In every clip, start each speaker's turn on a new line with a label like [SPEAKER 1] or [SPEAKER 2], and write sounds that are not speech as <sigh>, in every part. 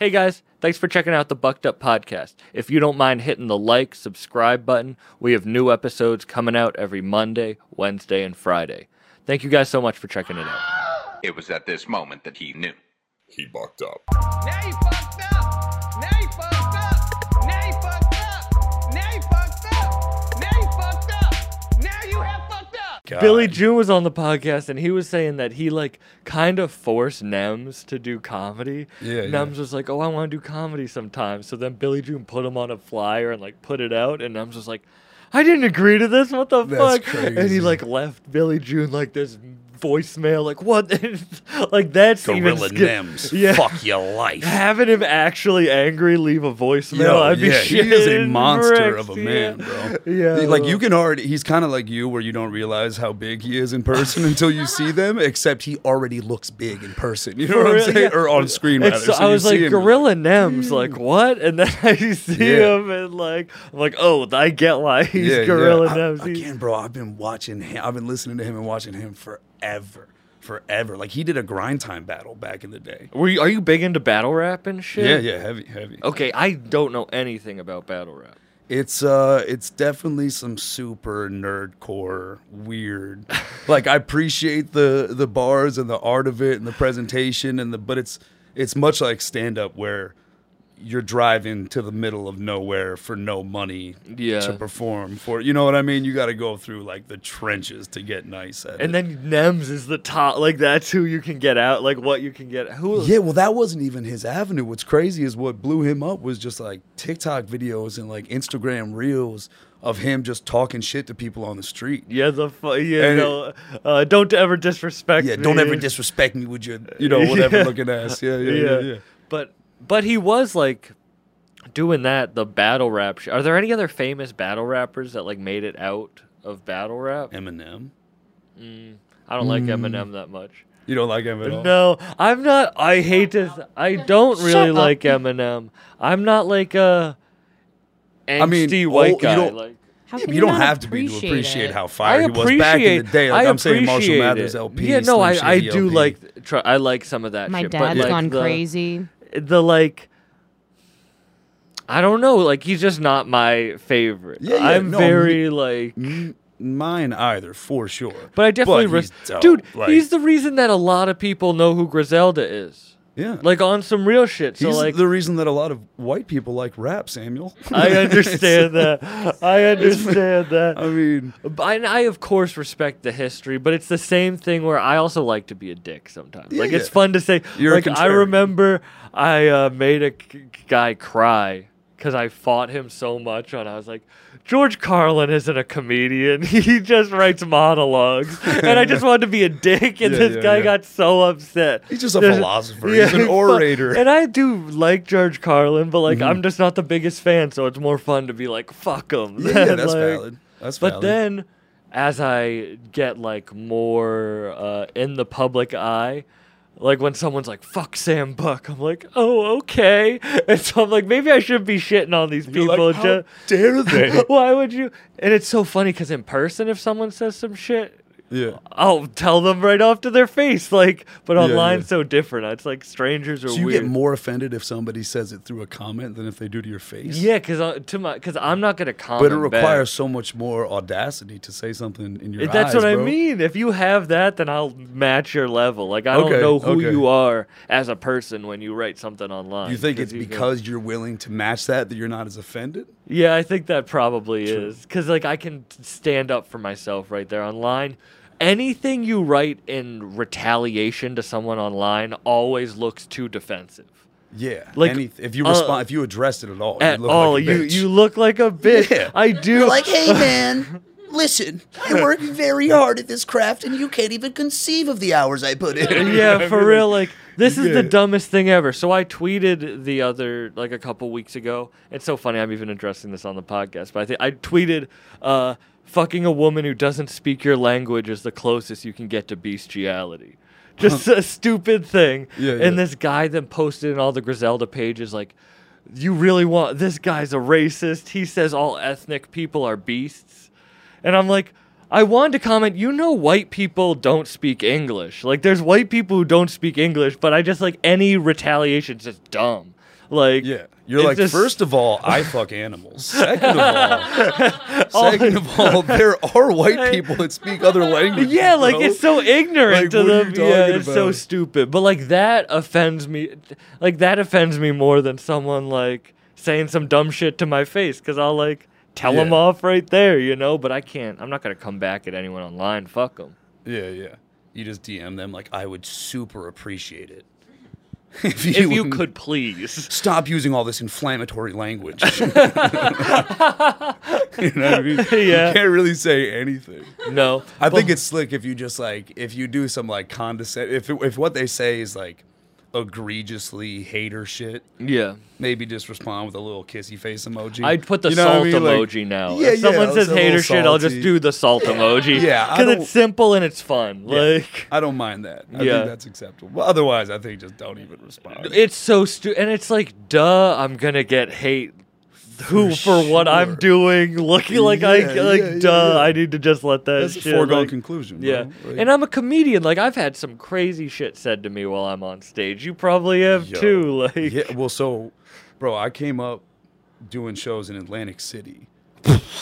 [SPEAKER 1] Hey guys, thanks for checking out the Bucked Up Podcast. If you don't mind hitting the like, subscribe button, we have new episodes coming out every Monday, Wednesday, and Friday. Thank you guys so much for checking it out.
[SPEAKER 2] It was at this moment that he knew.
[SPEAKER 3] He bucked up.
[SPEAKER 4] Up.
[SPEAKER 1] Billy June was on the podcast and he was saying that he like kind of forced Nems to do comedy.
[SPEAKER 3] Yeah, yeah.
[SPEAKER 1] Nems was like, "Oh, I want to do comedy sometimes." So then Billy June put him on a flyer and like put it out, and Nems was like, "I didn't agree to this. What the
[SPEAKER 3] That's
[SPEAKER 1] fuck?" And he like left Billy June like this voicemail, like what? <laughs> like that's even
[SPEAKER 3] Gorilla
[SPEAKER 1] sca-
[SPEAKER 3] Nems. <laughs>
[SPEAKER 1] Yeah.
[SPEAKER 3] Fuck your life.
[SPEAKER 1] Having him actually angry leave a voicemail,
[SPEAKER 3] Yo,
[SPEAKER 1] I'd be
[SPEAKER 3] yeah, he is a
[SPEAKER 1] shitting
[SPEAKER 3] monster of a man,
[SPEAKER 1] yeah.
[SPEAKER 3] bro.
[SPEAKER 1] Yeah,
[SPEAKER 3] like you can already. He's kind of like you, where you don't realize how big he is in person until you see them. Except he already looks big in person. You know
[SPEAKER 1] For
[SPEAKER 3] what I'm
[SPEAKER 1] real,
[SPEAKER 3] saying?
[SPEAKER 1] yeah.
[SPEAKER 3] Or on screen,
[SPEAKER 1] It's-
[SPEAKER 3] rather. So
[SPEAKER 1] I was like, Gorilla Nems, like what? And then <laughs> I see
[SPEAKER 3] Yeah.
[SPEAKER 1] him, and like I'm like, oh, I get why he's
[SPEAKER 3] yeah,
[SPEAKER 1] Gorilla
[SPEAKER 3] yeah.
[SPEAKER 1] Nems. He-
[SPEAKER 3] again, bro. I've been watching him. I've been listening to him and watching him forever, forever. Like he did a grind time battle back in the day.
[SPEAKER 1] Were you, are you big into battle rap and shit?
[SPEAKER 3] Yeah, yeah, heavy, heavy.
[SPEAKER 1] Okay, I don't know anything about battle rap.
[SPEAKER 3] It's uh it's definitely some super nerdcore weird. <laughs> like I appreciate the the bars and the art of it and the presentation and the but it's it's much like stand up where you're driving to the middle of nowhere for no money
[SPEAKER 1] Yeah.
[SPEAKER 3] to perform for you know what I mean? You got to go through like the trenches to get nice at
[SPEAKER 1] And
[SPEAKER 3] it.
[SPEAKER 1] then Nems is the top. Like that's who you can get out. Like what you can get. Who?
[SPEAKER 3] Yeah, well, that wasn't even his avenue. What's crazy is what blew him up was just like TikTok videos and like Instagram reels of him just talking shit to people on the street.
[SPEAKER 1] Yeah, the fu- yeah, no, uh, don't ever disrespect.
[SPEAKER 3] Yeah,
[SPEAKER 1] me.
[SPEAKER 3] don't ever disrespect me with your, you know, <laughs> whatever
[SPEAKER 1] Yeah.
[SPEAKER 3] looking ass. Yeah, yeah, yeah, yeah.
[SPEAKER 1] But but he was like doing that the battle rap. Sh- Are there any other famous battle rappers that like made it out of battle rap?
[SPEAKER 3] Eminem.
[SPEAKER 1] Mm, I don't like hmm. Eminem that much.
[SPEAKER 3] You don't like him at all?
[SPEAKER 1] No, I'm not. I hate to. I don't really
[SPEAKER 5] up.
[SPEAKER 1] like Eminem. I'm not like a angsty
[SPEAKER 3] mean,
[SPEAKER 1] white
[SPEAKER 3] oh, you
[SPEAKER 1] guy.
[SPEAKER 3] don't-
[SPEAKER 1] like
[SPEAKER 5] How
[SPEAKER 3] Yeah,
[SPEAKER 5] can
[SPEAKER 3] but you don't
[SPEAKER 5] not
[SPEAKER 3] have to be to appreciate
[SPEAKER 5] it?
[SPEAKER 3] how fire
[SPEAKER 1] I
[SPEAKER 3] he was back in the day. Like
[SPEAKER 1] I
[SPEAKER 3] am saying, Marshall
[SPEAKER 1] appreciate
[SPEAKER 3] Mathers
[SPEAKER 1] it.
[SPEAKER 3] LP.
[SPEAKER 1] Yeah, no,
[SPEAKER 3] Slim
[SPEAKER 1] I, I
[SPEAKER 3] Shady
[SPEAKER 1] do
[SPEAKER 3] LP.
[SPEAKER 1] like. Try, I like some of that.
[SPEAKER 5] My
[SPEAKER 1] shit,
[SPEAKER 5] dad's
[SPEAKER 1] but like
[SPEAKER 5] gone
[SPEAKER 1] the,
[SPEAKER 5] crazy.
[SPEAKER 1] The like. I don't know. Like he's just not my favorite.
[SPEAKER 3] Yeah, yeah,
[SPEAKER 1] I'm
[SPEAKER 3] no,
[SPEAKER 1] very like.
[SPEAKER 3] M- mine either for sure.
[SPEAKER 1] But I definitely,
[SPEAKER 3] But
[SPEAKER 1] res-
[SPEAKER 3] he's dope.
[SPEAKER 1] dude.
[SPEAKER 3] Like,
[SPEAKER 1] he's the reason that a lot of people know who Griselda is.
[SPEAKER 3] Yeah,
[SPEAKER 1] Like on some real shit. So
[SPEAKER 3] he's
[SPEAKER 1] like,
[SPEAKER 3] the reason that a lot of white people like rap. Samuel, <laughs>
[SPEAKER 1] I understand that. <laughs> I understand that.
[SPEAKER 3] I mean,
[SPEAKER 1] I, I of course respect the history, but it's the same thing where I also like to be a dick sometimes.
[SPEAKER 3] Yeah,
[SPEAKER 1] like it's
[SPEAKER 3] yeah.
[SPEAKER 1] fun to say.
[SPEAKER 3] You're
[SPEAKER 1] like I remember I uh, made a c- guy cry because I fought him so much, and I was like, George Carlin isn't a comedian. <laughs> He just writes monologues, and I just wanted to be a dick, and
[SPEAKER 3] Yeah,
[SPEAKER 1] this
[SPEAKER 3] yeah,
[SPEAKER 1] guy
[SPEAKER 3] yeah.
[SPEAKER 1] got so upset.
[SPEAKER 3] he's just a
[SPEAKER 1] There's-
[SPEAKER 3] philosopher. he's an
[SPEAKER 1] but-
[SPEAKER 3] orator.
[SPEAKER 1] and I do like George Carlin, but like I'm just not the biggest fan, so it's more fun to be like, fuck him.
[SPEAKER 3] yeah, yeah, <laughs> that's
[SPEAKER 1] Like-
[SPEAKER 3] valid. That's
[SPEAKER 1] But
[SPEAKER 3] valid.
[SPEAKER 1] But then, as I get like more uh, in the public eye, like when someone's like "fuck Sam Buck," I'm like, "Oh, okay." <laughs> And so I'm like, maybe I should be shitting on these people.
[SPEAKER 3] like, how
[SPEAKER 1] ju-
[SPEAKER 3] dare they? <laughs>
[SPEAKER 1] Why would you? And it's so funny because in person, if someone says some shit,
[SPEAKER 3] yeah.
[SPEAKER 1] I'll tell them right off to their face. Like, but
[SPEAKER 3] Yeah,
[SPEAKER 1] online,
[SPEAKER 3] yeah.
[SPEAKER 1] so different. It's like strangers are
[SPEAKER 3] So you
[SPEAKER 1] weird.
[SPEAKER 3] get more offended if somebody says it through a comment than if they do to your face.
[SPEAKER 1] yeah, because uh, to my because I'm not gonna comment.
[SPEAKER 3] But it
[SPEAKER 1] back.
[SPEAKER 3] requires so much more audacity to say something in your
[SPEAKER 1] That's
[SPEAKER 3] eyes,
[SPEAKER 1] what I mean. If you have that, then I'll match your level. Like I
[SPEAKER 3] Okay,
[SPEAKER 1] don't know who
[SPEAKER 3] okay.
[SPEAKER 1] you are as a person when you write something online.
[SPEAKER 3] You think it's
[SPEAKER 1] you can-
[SPEAKER 3] because you're willing to match that that you're not as offended?
[SPEAKER 1] yeah, I think that probably is because like I can stand up for myself right there online. Anything you write in retaliation to someone online always looks too defensive.
[SPEAKER 3] Yeah.
[SPEAKER 1] Like,
[SPEAKER 3] Any, if you
[SPEAKER 1] uh,
[SPEAKER 3] respond, if you addressed it at all,
[SPEAKER 1] At
[SPEAKER 3] you look
[SPEAKER 1] all,
[SPEAKER 3] like a
[SPEAKER 1] you
[SPEAKER 3] bitch.
[SPEAKER 1] you look like a bitch.
[SPEAKER 3] Yeah.
[SPEAKER 1] I do.
[SPEAKER 6] like, hey <laughs> man, listen, I work very <laughs> hard at this craft and you can't even conceive of the hours I put in.
[SPEAKER 1] yeah, <laughs> for real. Like this is the dumbest thing ever. So I tweeted the other like a couple weeks ago. It's so funny. I'm even addressing this on the podcast, but I think I tweeted, uh, "Fucking a woman who doesn't speak your language is the closest you can get to bestiality." Just a <laughs> stupid thing.
[SPEAKER 3] Yeah,
[SPEAKER 1] And
[SPEAKER 3] yeah.
[SPEAKER 1] this guy then posted in all the Griselda pages like. You really want this guy's a racist. He says all ethnic people are beasts. And I'm like, I wanted to comment, you know, white people don't speak English. Like, there's white people who don't speak English, but I just like any retaliation is just dumb. Like,
[SPEAKER 3] Yeah. You're like,
[SPEAKER 1] just-
[SPEAKER 3] first of all, I fuck animals. Second of all, <laughs> second of all, <laughs> there are white people that speak other languages.
[SPEAKER 1] Yeah, like
[SPEAKER 3] bro.
[SPEAKER 1] it's so ignorant
[SPEAKER 3] Like,
[SPEAKER 1] to them. Yeah, it's so stupid. But like that offends me. Like that offends me more than someone like saying some dumb shit to my face because I'll like tell them off right there, you know. But I can't. I'm not gonna come back at anyone online. Fuck them.
[SPEAKER 3] Yeah, yeah. You just DM them like, I would super appreciate it. <laughs>
[SPEAKER 1] If you
[SPEAKER 3] wouldn't-
[SPEAKER 1] could please.
[SPEAKER 3] stop using all this inflammatory language. <laughs> <laughs> you know what I mean?
[SPEAKER 1] Yeah.
[SPEAKER 3] You can't really say anything.
[SPEAKER 1] No,
[SPEAKER 3] I think it's slick if you just like if you do some like condescend if it, if what they say is like egregiously hater shit,
[SPEAKER 1] yeah.
[SPEAKER 3] maybe just respond with a little kissy face emoji.
[SPEAKER 1] I'd put the
[SPEAKER 3] You know what I
[SPEAKER 1] salt
[SPEAKER 3] mean? Like,
[SPEAKER 1] emoji now.
[SPEAKER 3] Yeah,
[SPEAKER 1] if someone
[SPEAKER 3] yeah,
[SPEAKER 1] says
[SPEAKER 3] it's a
[SPEAKER 1] hater shit, I'll just
[SPEAKER 3] salty.
[SPEAKER 1] do the salt emoji.
[SPEAKER 3] Yeah, I
[SPEAKER 1] because
[SPEAKER 3] don't-
[SPEAKER 1] it's simple and it's fun.
[SPEAKER 3] Yeah,
[SPEAKER 1] Like
[SPEAKER 3] I don't mind that. I
[SPEAKER 1] Yeah.
[SPEAKER 3] think that's acceptable. But otherwise, I think just don't even respond.
[SPEAKER 1] It's so stupid, and it's like, duh, I'm gonna get hate. Who for, what I'm doing, looking like I like,
[SPEAKER 3] yeah, yeah,
[SPEAKER 1] duh,
[SPEAKER 3] yeah.
[SPEAKER 1] I need to just let that
[SPEAKER 3] That's a foregone
[SPEAKER 1] like-
[SPEAKER 3] conclusion.
[SPEAKER 1] Yeah,
[SPEAKER 3] Like,
[SPEAKER 1] and I'm a comedian. Like I've had some crazy shit said to me while I'm on stage. You probably have
[SPEAKER 3] Yo.
[SPEAKER 1] too. <laughs> Like,
[SPEAKER 3] yeah. Well, so, bro, I came up doing shows in Atlantic City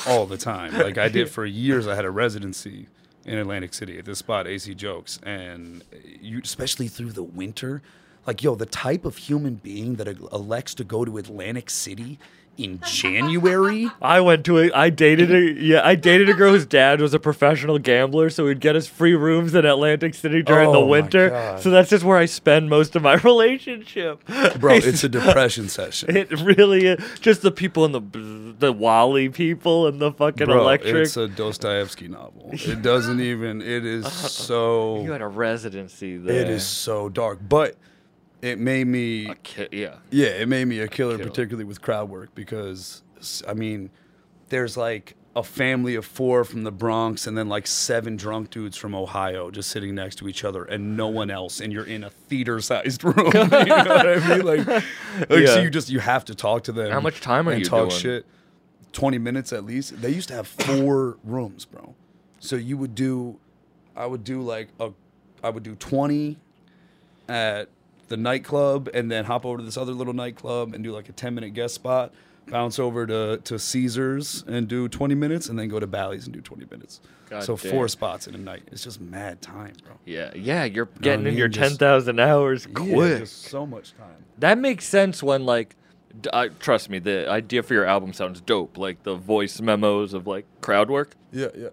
[SPEAKER 3] all the time. Like I did <laughs> for years. I had a residency in Atlantic City at this spot, AC Jokes, and you, especially through the winter, like yo, the type of human being that elects to go to Atlantic City in January. <laughs>
[SPEAKER 1] I went to a, I dated a, yeah, I dated a girl whose dad was a professional gambler, so he'd get us free rooms in Atlantic City during the
[SPEAKER 3] Oh my
[SPEAKER 1] winter. So that's just where I spend most of my <laughs> relationship.
[SPEAKER 3] Bro, it's a depression <laughs> session.
[SPEAKER 1] It really is. Just the people in the the Wally people and the fucking
[SPEAKER 3] Bro,
[SPEAKER 1] electric.
[SPEAKER 3] it's a Dostoevsky novel. It doesn't even. It is so.
[SPEAKER 1] you had a residency there.
[SPEAKER 3] It is so dark, but it made me.
[SPEAKER 1] A ki- yeah.
[SPEAKER 3] Yeah, it made me a killer,
[SPEAKER 1] Killer.
[SPEAKER 3] particularly with crowd work, because i mean, there's like a family of four from the Bronx, and then like seven drunk dudes from Ohio just sitting next to each other, and no one else, and you're in a theater-sized <laughs> room. you know what I mean? Like, <laughs> like
[SPEAKER 1] Yeah.
[SPEAKER 3] so you just you have to talk to them.
[SPEAKER 1] How much time are you
[SPEAKER 3] talk
[SPEAKER 1] doing?
[SPEAKER 3] shit. Twenty minutes at least. They used to have <coughs> four rooms, bro. So you would do, I would do like a, I would do twenty at the nightclub and then hop over to this other little nightclub and do like a 10 minute guest spot bounce over to, to caesars and do 20 minutes and then go to bally's and do 20 minutes
[SPEAKER 1] God
[SPEAKER 3] so
[SPEAKER 1] damn.
[SPEAKER 3] four spots in a night it's just mad time bro
[SPEAKER 1] Yeah, yeah, you're getting
[SPEAKER 3] I
[SPEAKER 1] in your
[SPEAKER 3] mean? Just-
[SPEAKER 1] 10,000 hours
[SPEAKER 3] Yeah,
[SPEAKER 1] quick.
[SPEAKER 3] just so much time
[SPEAKER 1] That makes sense when like I, trust me, the idea for your album sounds dope, like the voice memos of like crowd work.
[SPEAKER 3] yeah yeah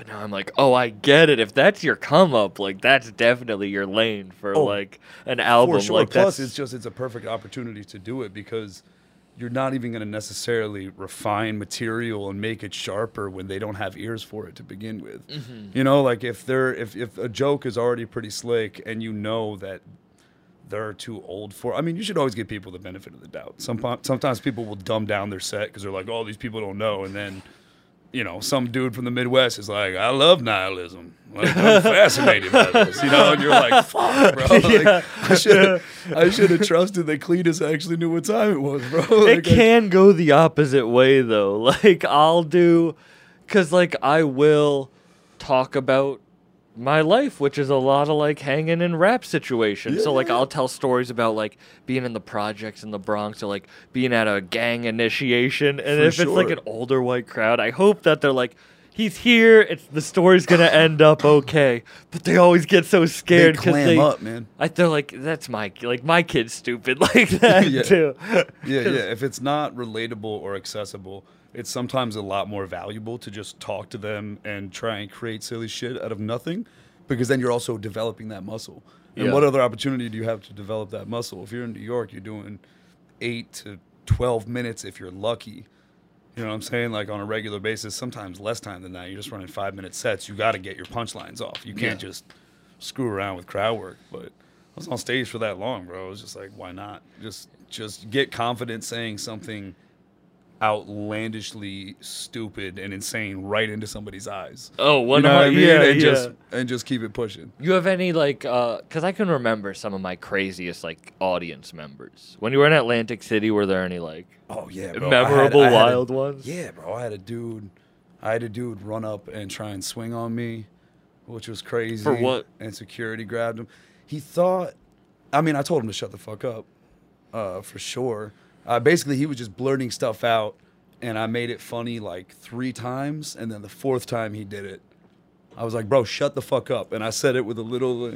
[SPEAKER 1] But now I'm like, oh, I get it. If that's your come up, like that's definitely your lane for
[SPEAKER 3] Oh,
[SPEAKER 1] like an album.
[SPEAKER 3] For sure.
[SPEAKER 1] Like
[SPEAKER 3] Plus,
[SPEAKER 1] that's
[SPEAKER 3] it's just it's a perfect opportunity to do it because you're not even going to necessarily refine material and make it sharper when they don't have ears for it to begin with.
[SPEAKER 1] Mm-hmm.
[SPEAKER 3] You know, like if they're if if a joke is already pretty slick and you know that they're too old for. I mean, you should always give people the benefit of the doubt. Some sometimes people will dumb down their set because they're like, "Oh, these people don't know," and then. You know, some dude from the Midwest is like, "I love nihilism. Like, I'm fascinated by this." You know, and you're like, "Fuck, bro! <laughs> Like,
[SPEAKER 1] Yeah.
[SPEAKER 3] I should I should have trusted that Cletus actually knew what time it was, bro. <laughs>
[SPEAKER 1] it
[SPEAKER 3] Like, I-
[SPEAKER 1] can go the opposite way though. <laughs> Like I'll do, cause like I will talk about my life, which is a lot of like hanging in rap situations. so like I'll tell stories about like being in the projects in the Bronx or like being at a gang initiation. And
[SPEAKER 3] For
[SPEAKER 1] if it's like an older white crowd, I hope that they're like. He's here. It's the story's gonna <laughs> end up okay, but they always get so scared because
[SPEAKER 3] clam
[SPEAKER 1] they,
[SPEAKER 3] up, man.
[SPEAKER 1] I they're like, that's my like my kid's stupid <laughs> like that <laughs>
[SPEAKER 3] Yeah.
[SPEAKER 1] too.
[SPEAKER 3] Yeah, yeah. If it's not relatable or accessible, it's sometimes a lot more valuable to just talk to them and try and create silly shit out of nothing, because then you're also developing that muscle. And
[SPEAKER 1] Yeah.
[SPEAKER 3] what other opportunity do you have to develop that muscle? If you're in New York, you're doing eight to twelve minutes if you're lucky. You know what I'm saying? Like on a regular basis, sometimes less time than that. You're just running five minute sets. You got to get your punchlines off. You can't
[SPEAKER 1] Yeah.
[SPEAKER 3] just screw around with crowd work. But I was on stage for that long, bro. It was just like, why not? Just just get confident saying something outlandishly stupid and insane right into somebody's eyes.
[SPEAKER 1] Oh,
[SPEAKER 3] You
[SPEAKER 1] one
[SPEAKER 3] know what I mean?
[SPEAKER 1] yeah,
[SPEAKER 3] and
[SPEAKER 1] yeah.
[SPEAKER 3] just and just keep it pushing.
[SPEAKER 1] You have any like uh cuz I can remember some of my craziest like audience members. When you were in Atlantic City were there any like
[SPEAKER 3] Oh yeah,
[SPEAKER 1] memorable wild ones?
[SPEAKER 3] Yeah, bro. I had a dude, I had a dude run up and try and swing on me, which was crazy.
[SPEAKER 1] For what?
[SPEAKER 3] And security grabbed him. He thought, I mean, I told him to shut the fuck up, uh, for sure. Uh, basically, he was just blurting stuff out, and I made it funny like three times, and then the fourth time he did it, I was like, "Bro, shut the fuck up!" And I said it with a little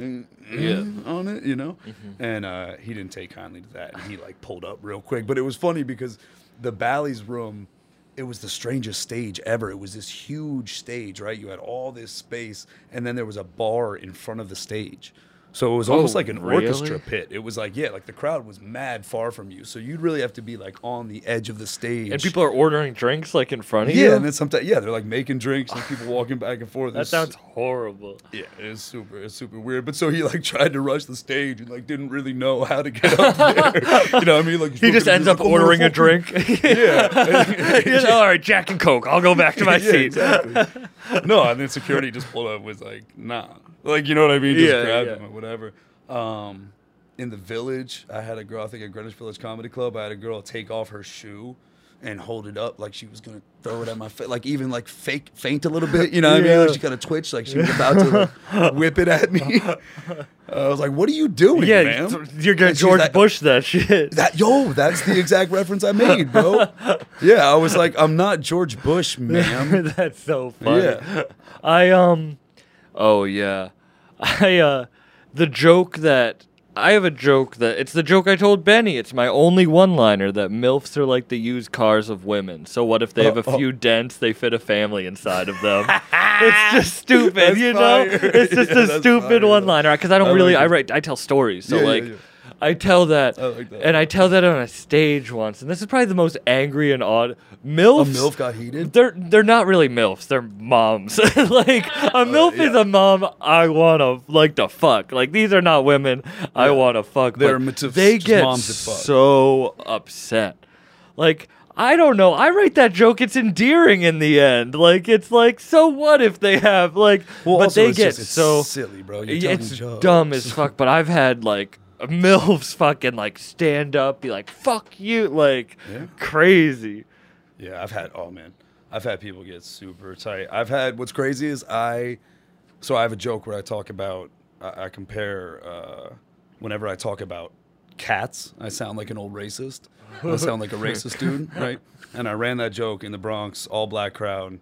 [SPEAKER 1] Yeah.
[SPEAKER 3] on it, you know.
[SPEAKER 1] Mm-hmm.
[SPEAKER 3] And uh, he didn't take kindly to that, and he like pulled up real quick. But it was funny because the Bally's room, it was the strangest stage ever. It was this huge stage, right? You had all this space, and then there was a bar in front of the stage. So it was almost
[SPEAKER 1] Oh,
[SPEAKER 3] like an
[SPEAKER 1] really?
[SPEAKER 3] orchestra pit. It was like, yeah, like the crowd was mad far from you. So you'd really have to be like on the edge of the stage.
[SPEAKER 1] And people are ordering drinks like in front of you.
[SPEAKER 3] yeah, and then sometimes, yeah, they're like making drinks and people walking back and forth.
[SPEAKER 1] that
[SPEAKER 3] It's-
[SPEAKER 1] sounds horrible.
[SPEAKER 3] yeah, it's super, it's super weird. But so he like tried to rush the stage and like didn't really know how to get up there. <laughs> you know what I mean? Like
[SPEAKER 1] He just ends up ordering a drink. <laughs>
[SPEAKER 3] Yeah,
[SPEAKER 1] All right, Jack and Coke. I'll go back to <laughs> my
[SPEAKER 3] yeah,
[SPEAKER 1] seat.
[SPEAKER 3] exactly. no, and then security just pulled up was like, nah, like you know what I mean? Just
[SPEAKER 1] Yeah,
[SPEAKER 3] grabbed
[SPEAKER 1] yeah.
[SPEAKER 3] him or whatever. Um, in the village, I had a girl. I think at Greenwich Village Comedy Club, I had a girl take off her shoe and hold it up like she was gonna throw it at my face, like even like fake faint a little bit. You know what I mean? Like she kind of twitched, like she was about to like, <laughs> whip it at me. I was like, "What are you doing,
[SPEAKER 1] Yeah,
[SPEAKER 3] ma'am?"
[SPEAKER 1] you're gonna George
[SPEAKER 3] like-
[SPEAKER 1] Bush that shit.
[SPEAKER 3] That yo, that's the exact reference I made, bro. <laughs> Yeah, I was like, I'm not George Bush, <laughs> ma'am.
[SPEAKER 1] That's so funny.
[SPEAKER 3] Yeah.
[SPEAKER 1] I um oh yeah. I uh the joke that I have a joke that it's the joke I told Benny. It's my only one-liner that milfs are like the used cars of women. So what if they have a
[SPEAKER 3] Oh, oh.
[SPEAKER 1] few dents? They fit a family inside of them. <laughs> it's just stupid, you know. It's just <laughs>
[SPEAKER 3] Yeah,
[SPEAKER 1] a stupid
[SPEAKER 3] fire,
[SPEAKER 1] one-liner because I don't
[SPEAKER 3] I like
[SPEAKER 1] really. I write. I tell stories. So
[SPEAKER 3] yeah,
[SPEAKER 1] like.
[SPEAKER 3] yeah.
[SPEAKER 1] I tell that,
[SPEAKER 3] I like that.
[SPEAKER 1] and I tell that on a stage once, and this is probably the most angry and odd. Milfs,
[SPEAKER 3] A MILF got heated?
[SPEAKER 1] They're they're not really milfs. They're moms. <laughs> like a uh, milf is
[SPEAKER 3] yeah.
[SPEAKER 1] a mom I wanna like to fuck. Like these are not women I wanna fuck.
[SPEAKER 3] They're
[SPEAKER 1] but
[SPEAKER 3] meant
[SPEAKER 1] they get
[SPEAKER 3] moms fuck.
[SPEAKER 1] so upset. Like I don't know. I write that joke. It's endearing in the end. Like it's like so what if they have like,
[SPEAKER 3] Well,
[SPEAKER 1] but they get
[SPEAKER 3] just-
[SPEAKER 1] so
[SPEAKER 3] silly, bro. You're
[SPEAKER 1] it's dumb as fuck. But I've had like <laughs> milfs fucking like stand up, be like fuck you, like
[SPEAKER 3] Yeah.
[SPEAKER 1] crazy.
[SPEAKER 3] Yeah, I've had. Oh man, I've had people get super tight. I've had. What's crazy is I. So I have a joke where I talk about. I, I compare. Uh, whenever I talk about cats, I sound like an old racist. I sound like a <laughs> racist dude, right? And I ran that joke in the Bronx, all black crowd.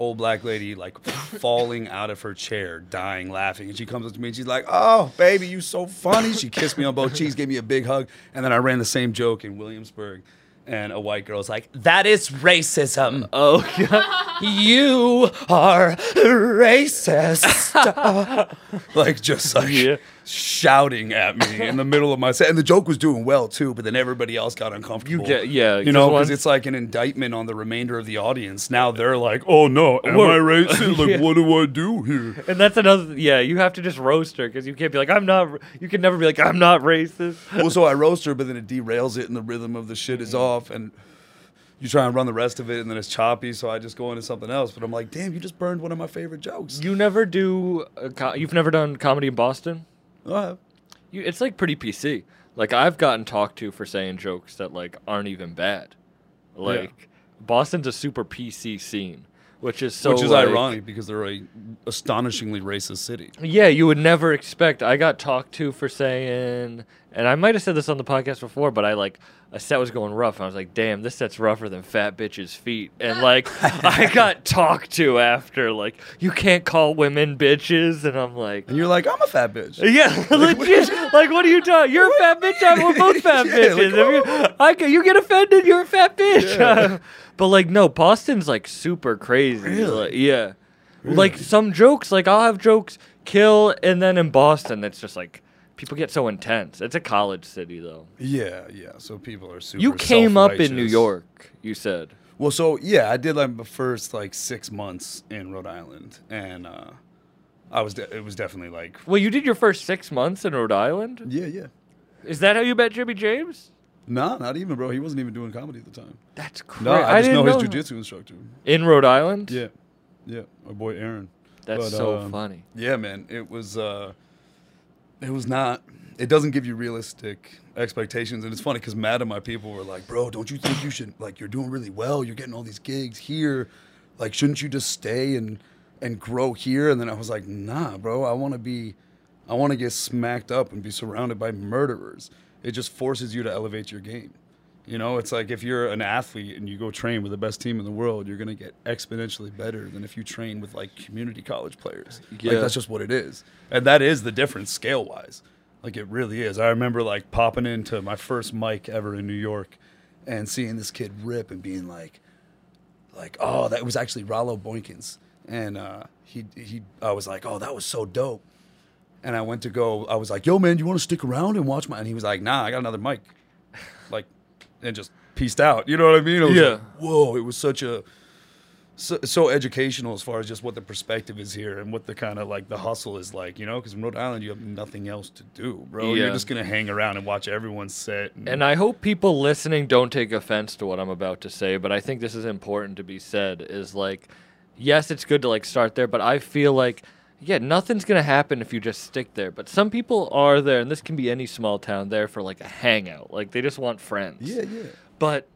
[SPEAKER 3] Old black lady like falling out of her chair, dying, laughing, and she comes up to me and she's like, "Oh, baby, you so funny." She kissed me on both cheeks, gave me a big hug, and then I ran the same joke in Williamsburg, and a white girl's like, "That is racism.
[SPEAKER 1] Oh god. <laughs>
[SPEAKER 3] You are racist." <laughs> like just like
[SPEAKER 1] Yeah.
[SPEAKER 3] Shouting at me in the middle of my set, and the joke was doing well too, but then everybody else got uncomfortable.
[SPEAKER 1] You get- yeah,
[SPEAKER 3] you know, because it's like an indictment on the remainder of the audience. Now they're like, "Oh no, am
[SPEAKER 1] We're-
[SPEAKER 3] I racist? Like, <laughs>
[SPEAKER 1] Yeah.
[SPEAKER 3] what do I do here?"
[SPEAKER 1] And that's another. Yeah, you have to just roast her because you can't be like, I'm not. You can never be like, I'm not racist.
[SPEAKER 3] well, so I <laughs> roast her, but then it derails it, and the rhythm of the shit is mm-hmm. off, and you try and run the rest of it, and then it's choppy. So I just go into something else. But I'm like, damn, you just burned one of my favorite jokes.
[SPEAKER 1] You never do. Co- you've never done comedy in Boston.
[SPEAKER 3] Uh,
[SPEAKER 1] You, it's like pretty PC. Like I've gotten talked to for saying jokes that like aren't even bad. Like Boston's a super PC scene, which is so
[SPEAKER 3] which is
[SPEAKER 1] like-
[SPEAKER 3] ironic because they're a astonishingly racist city.
[SPEAKER 1] Yeah, you would never expect. I got talked to for saying, and I might have said this on the podcast before, but I like a set was going rough. And I was like, damn, this set's rougher than fat bitches' feet. And <laughs> like, I got talked to after, like, you can't call women bitches. And I'm like,
[SPEAKER 3] And you're like, I'm a fat bitch. <laughs>
[SPEAKER 1] yeah, legit. like, what are you talking? You're a fat bitch. I'm, we're both <laughs> fat
[SPEAKER 3] Yeah, like,
[SPEAKER 1] bitches. If you, I, get- you get offended, you're a fat bitch.
[SPEAKER 3] Yeah.
[SPEAKER 1] but like, no, Boston's like super crazy.
[SPEAKER 3] Really?
[SPEAKER 1] Like, yeah. Like some jokes, like I'll have jokes kill, and then in Boston, it's just like people get so intense. It's a college city, though.
[SPEAKER 3] Yeah, yeah. So people are super.
[SPEAKER 1] You came up in New. York. You said.
[SPEAKER 3] Well, so yeah, I did like the first like six months in Rhode Island, and uh, I was de- it was definitely like
[SPEAKER 1] Well, you did your first six months in Rhode Island.
[SPEAKER 3] yeah, yeah.
[SPEAKER 1] Is that how you met Jimmy James?
[SPEAKER 3] Nah, not even, bro. He wasn't even doing comedy at the time.
[SPEAKER 1] That's crazy.
[SPEAKER 3] No, I, just
[SPEAKER 1] didn't
[SPEAKER 3] know,
[SPEAKER 1] know
[SPEAKER 3] his jujitsu instructor.
[SPEAKER 1] in Rhode Island.
[SPEAKER 3] Yeah, yeah. my boy Aaron.
[SPEAKER 1] That's
[SPEAKER 3] But,
[SPEAKER 1] so
[SPEAKER 3] um,
[SPEAKER 1] funny.
[SPEAKER 3] Yeah, man. It was. uh It was not. It doesn't give you realistic expectations, and it's funny because mad at my people were like, "Bro, don't you think you should like? You're doing really well. You're getting all these gigs here. Like, shouldn't you just stay and and grow here?" And then I was like, "Nah, bro. I want to be. I want to get smacked up and be surrounded by murderers. It just forces you to elevate your game." You know, it's like if you're an athlete and you go train with the best team in the world, you're gonna get exponentially better than if you train with like community college players.
[SPEAKER 1] Yeah.
[SPEAKER 3] Like that's just what it is, and that is the difference scale wise. Like it really is. I remember like popping into my first mic ever in New York, and seeing this kid rip and being like, like, oh, that was actually Rollo Boykins, and uh, he he, I was like, oh, that was so dope. And I went to go. I was like, "Yo, man, you want to stick around and watch my?" And he was like, "Nah, I got another mic." Like, and just pieced out. You know what I mean? It was
[SPEAKER 1] Yeah.
[SPEAKER 3] like, Whoa! It was such a so, so educational as far as just what the perspective is here and what the kind of like the hustle is like. You know, because in Rhode Island you have nothing else to do, bro.
[SPEAKER 1] Yeah.
[SPEAKER 3] You're just gonna hang around and watch everyone set. And,
[SPEAKER 1] And I hope people listening don't take offense to what I'm about to say, but I think this is important to be said is like yes, it's good to like start there, but I feel like yeah, nothing's going to happen if you just stick there. But some people are there and this can be any small town there for like a hangout. Like they just want friends.
[SPEAKER 3] yeah, yeah.
[SPEAKER 1] But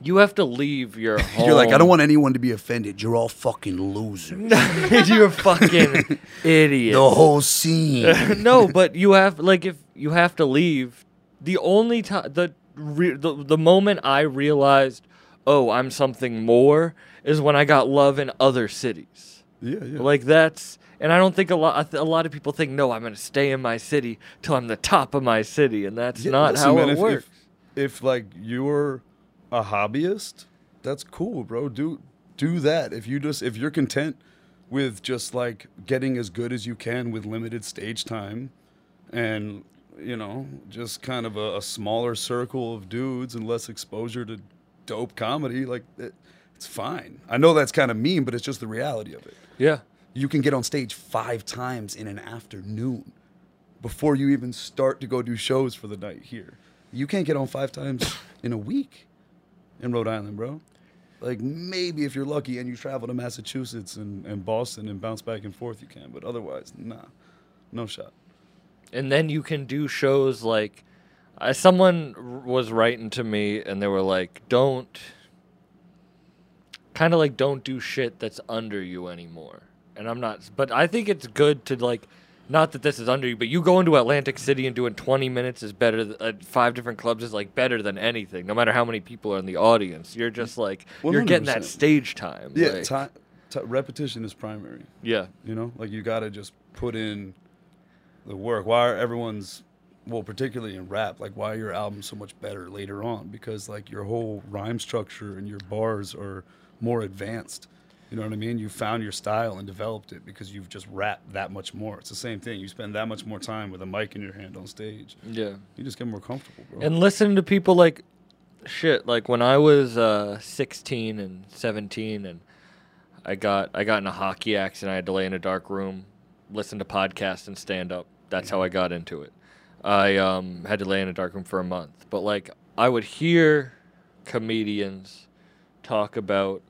[SPEAKER 1] you have to leave your home. <laughs>
[SPEAKER 6] You're like, I don't want anyone to be offended. You're all fucking losers. <laughs>
[SPEAKER 1] You're fucking <laughs> idiot.
[SPEAKER 6] the whole scene.
[SPEAKER 1] no, but you have like if you have to leave. The only time the, re- the the moment I realized, oh, I'm something more, is when I got love in other cities.
[SPEAKER 3] Yeah, yeah.
[SPEAKER 1] Like that's, and I don't think a lot. A lot of people think, no, I'm gonna stay in my city till I'm the top of my city, and that's
[SPEAKER 3] Yeah,
[SPEAKER 1] not
[SPEAKER 3] listen,
[SPEAKER 1] how
[SPEAKER 3] man,
[SPEAKER 1] it
[SPEAKER 3] if,
[SPEAKER 1] works.
[SPEAKER 3] If, if like you're a hobbyist, that's cool, bro. Do do that. If you just if you're content with just like getting as good as you can with limited stage time, and you know just kind of a, a smaller circle of dudes and less exposure to dope comedy, like it, it's fine. I know that's kind of mean, but it's just the reality of it.
[SPEAKER 1] Yeah,
[SPEAKER 3] You can get on stage five times in an afternoon before you even start to go do shows for the night here. You can't get on five times <sighs> in a week in Rhode Island, bro. Like maybe if you're lucky and you travel to Massachusetts and, and Boston and bounce back and forth, you can. But otherwise, nah, no shot.
[SPEAKER 1] and then you can do shows like uh, someone was writing to me and they were like don't kind of like don't do shit that's under you anymore and i'm not but i think it's good to like not that this is under you but you go into atlantic city and doing 20 minutes is better th- at five different clubs is like better than anything no matter how many people are in the audience you're just mm. like you're getting that
[SPEAKER 3] 100%.
[SPEAKER 1] stage time
[SPEAKER 3] Yeah,
[SPEAKER 1] like-
[SPEAKER 3] ti ti repetition is primary.
[SPEAKER 1] yeah
[SPEAKER 3] You know, like you got to just put in the work. Why are everyone's, well, particularly in rap, like why are your albums so much better later on? Because like your whole rhyme structure and your bars are more advanced. You know what I mean? You found your style and developed it because you've just rapped that much more. It's the same thing. You spend that much more time with a mic in your hand on stage.
[SPEAKER 1] yeah
[SPEAKER 3] You just get more comfortable, bro.
[SPEAKER 1] and listening to people like shit like when i was uh 16 and 17 and i got i got in a hockey accident i had to lay in a dark room listen to podcasts and stand up that's how i got into it i um had to lay in a dark room for a month but like i would hear comedians talk about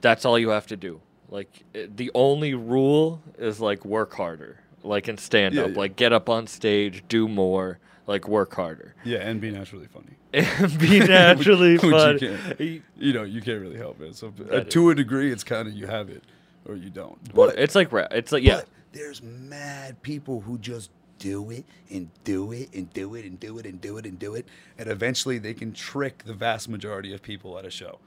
[SPEAKER 1] that's all you have to do like the only rule is like work harder like in stand up
[SPEAKER 3] Yeah, yeah.
[SPEAKER 1] like get up on stage do more like work harder
[SPEAKER 3] yeah, and be naturally funny. <laughs>
[SPEAKER 1] and be naturally
[SPEAKER 3] Which- <laughs> which you. You know, you can't really help it. So uh, to a degree, it's kind of you have it or you don't.
[SPEAKER 1] But it's like. It's like yeah,
[SPEAKER 6] But there's mad people who just do it and do it and do it and do it and do it and do it.
[SPEAKER 3] and eventually they can trick the vast majority of people at a show.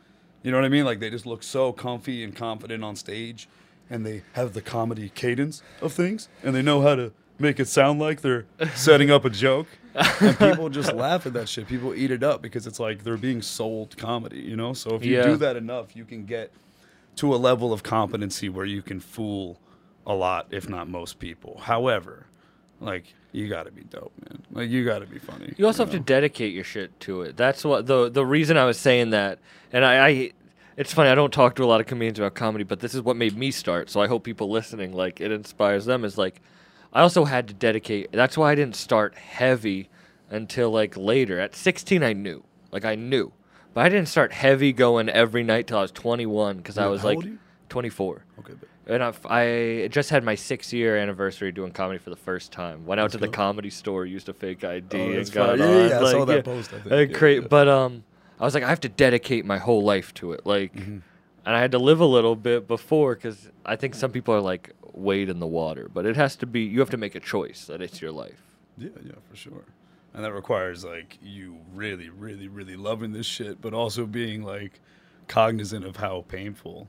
[SPEAKER 3] You know what I mean? Like they just look so comfy and confident on stage, and they have the comedy cadence of things, and they know how to make it sound like they're <laughs> setting up a joke. And people just <laughs> laugh at that shit. People eat it up because it's like they're being sold comedy, you know? So if you
[SPEAKER 1] Yeah.
[SPEAKER 3] do that enough, you can get to a level of competency where you can fool a lot, if not most people. However, like you got to be dope, man. Like you got to be funny.
[SPEAKER 1] you also have to dedicate your shit to it. That's what the the reason I was saying that. And I, I, it's funny. I don't talk to a lot of comedians about comedy, but this is what made me start. So I hope people listening like it inspires them. Is like, I also had to dedicate. That's why I didn't start heavy until like later. At 16, I knew. Like I knew. But I didn't start heavy going every night till I was 21 because I was like
[SPEAKER 3] old are you?
[SPEAKER 1] 24.
[SPEAKER 3] Okay, but
[SPEAKER 1] And I've, I just had my six year anniversary doing comedy for the first time. Went out to the comedy store, used a fake ID,
[SPEAKER 3] Oh,
[SPEAKER 1] and
[SPEAKER 3] that's
[SPEAKER 1] got.
[SPEAKER 3] Yeah,
[SPEAKER 1] on.
[SPEAKER 3] yeah, I saw
[SPEAKER 1] like,
[SPEAKER 3] that post, I think.
[SPEAKER 1] uh,
[SPEAKER 3] Yeah,
[SPEAKER 1] cra-
[SPEAKER 3] yeah.
[SPEAKER 1] But um, I was like, I have to dedicate my whole life to it. Like,
[SPEAKER 3] Mm-hmm.
[SPEAKER 1] and I had to live a little bit before because I think some people are like wade in the water, but it has to be. You have to make a choice that it's your life.
[SPEAKER 3] Yeah, yeah, for sure. and that requires like you really, really, really loving this shit, but also being like cognizant of how painful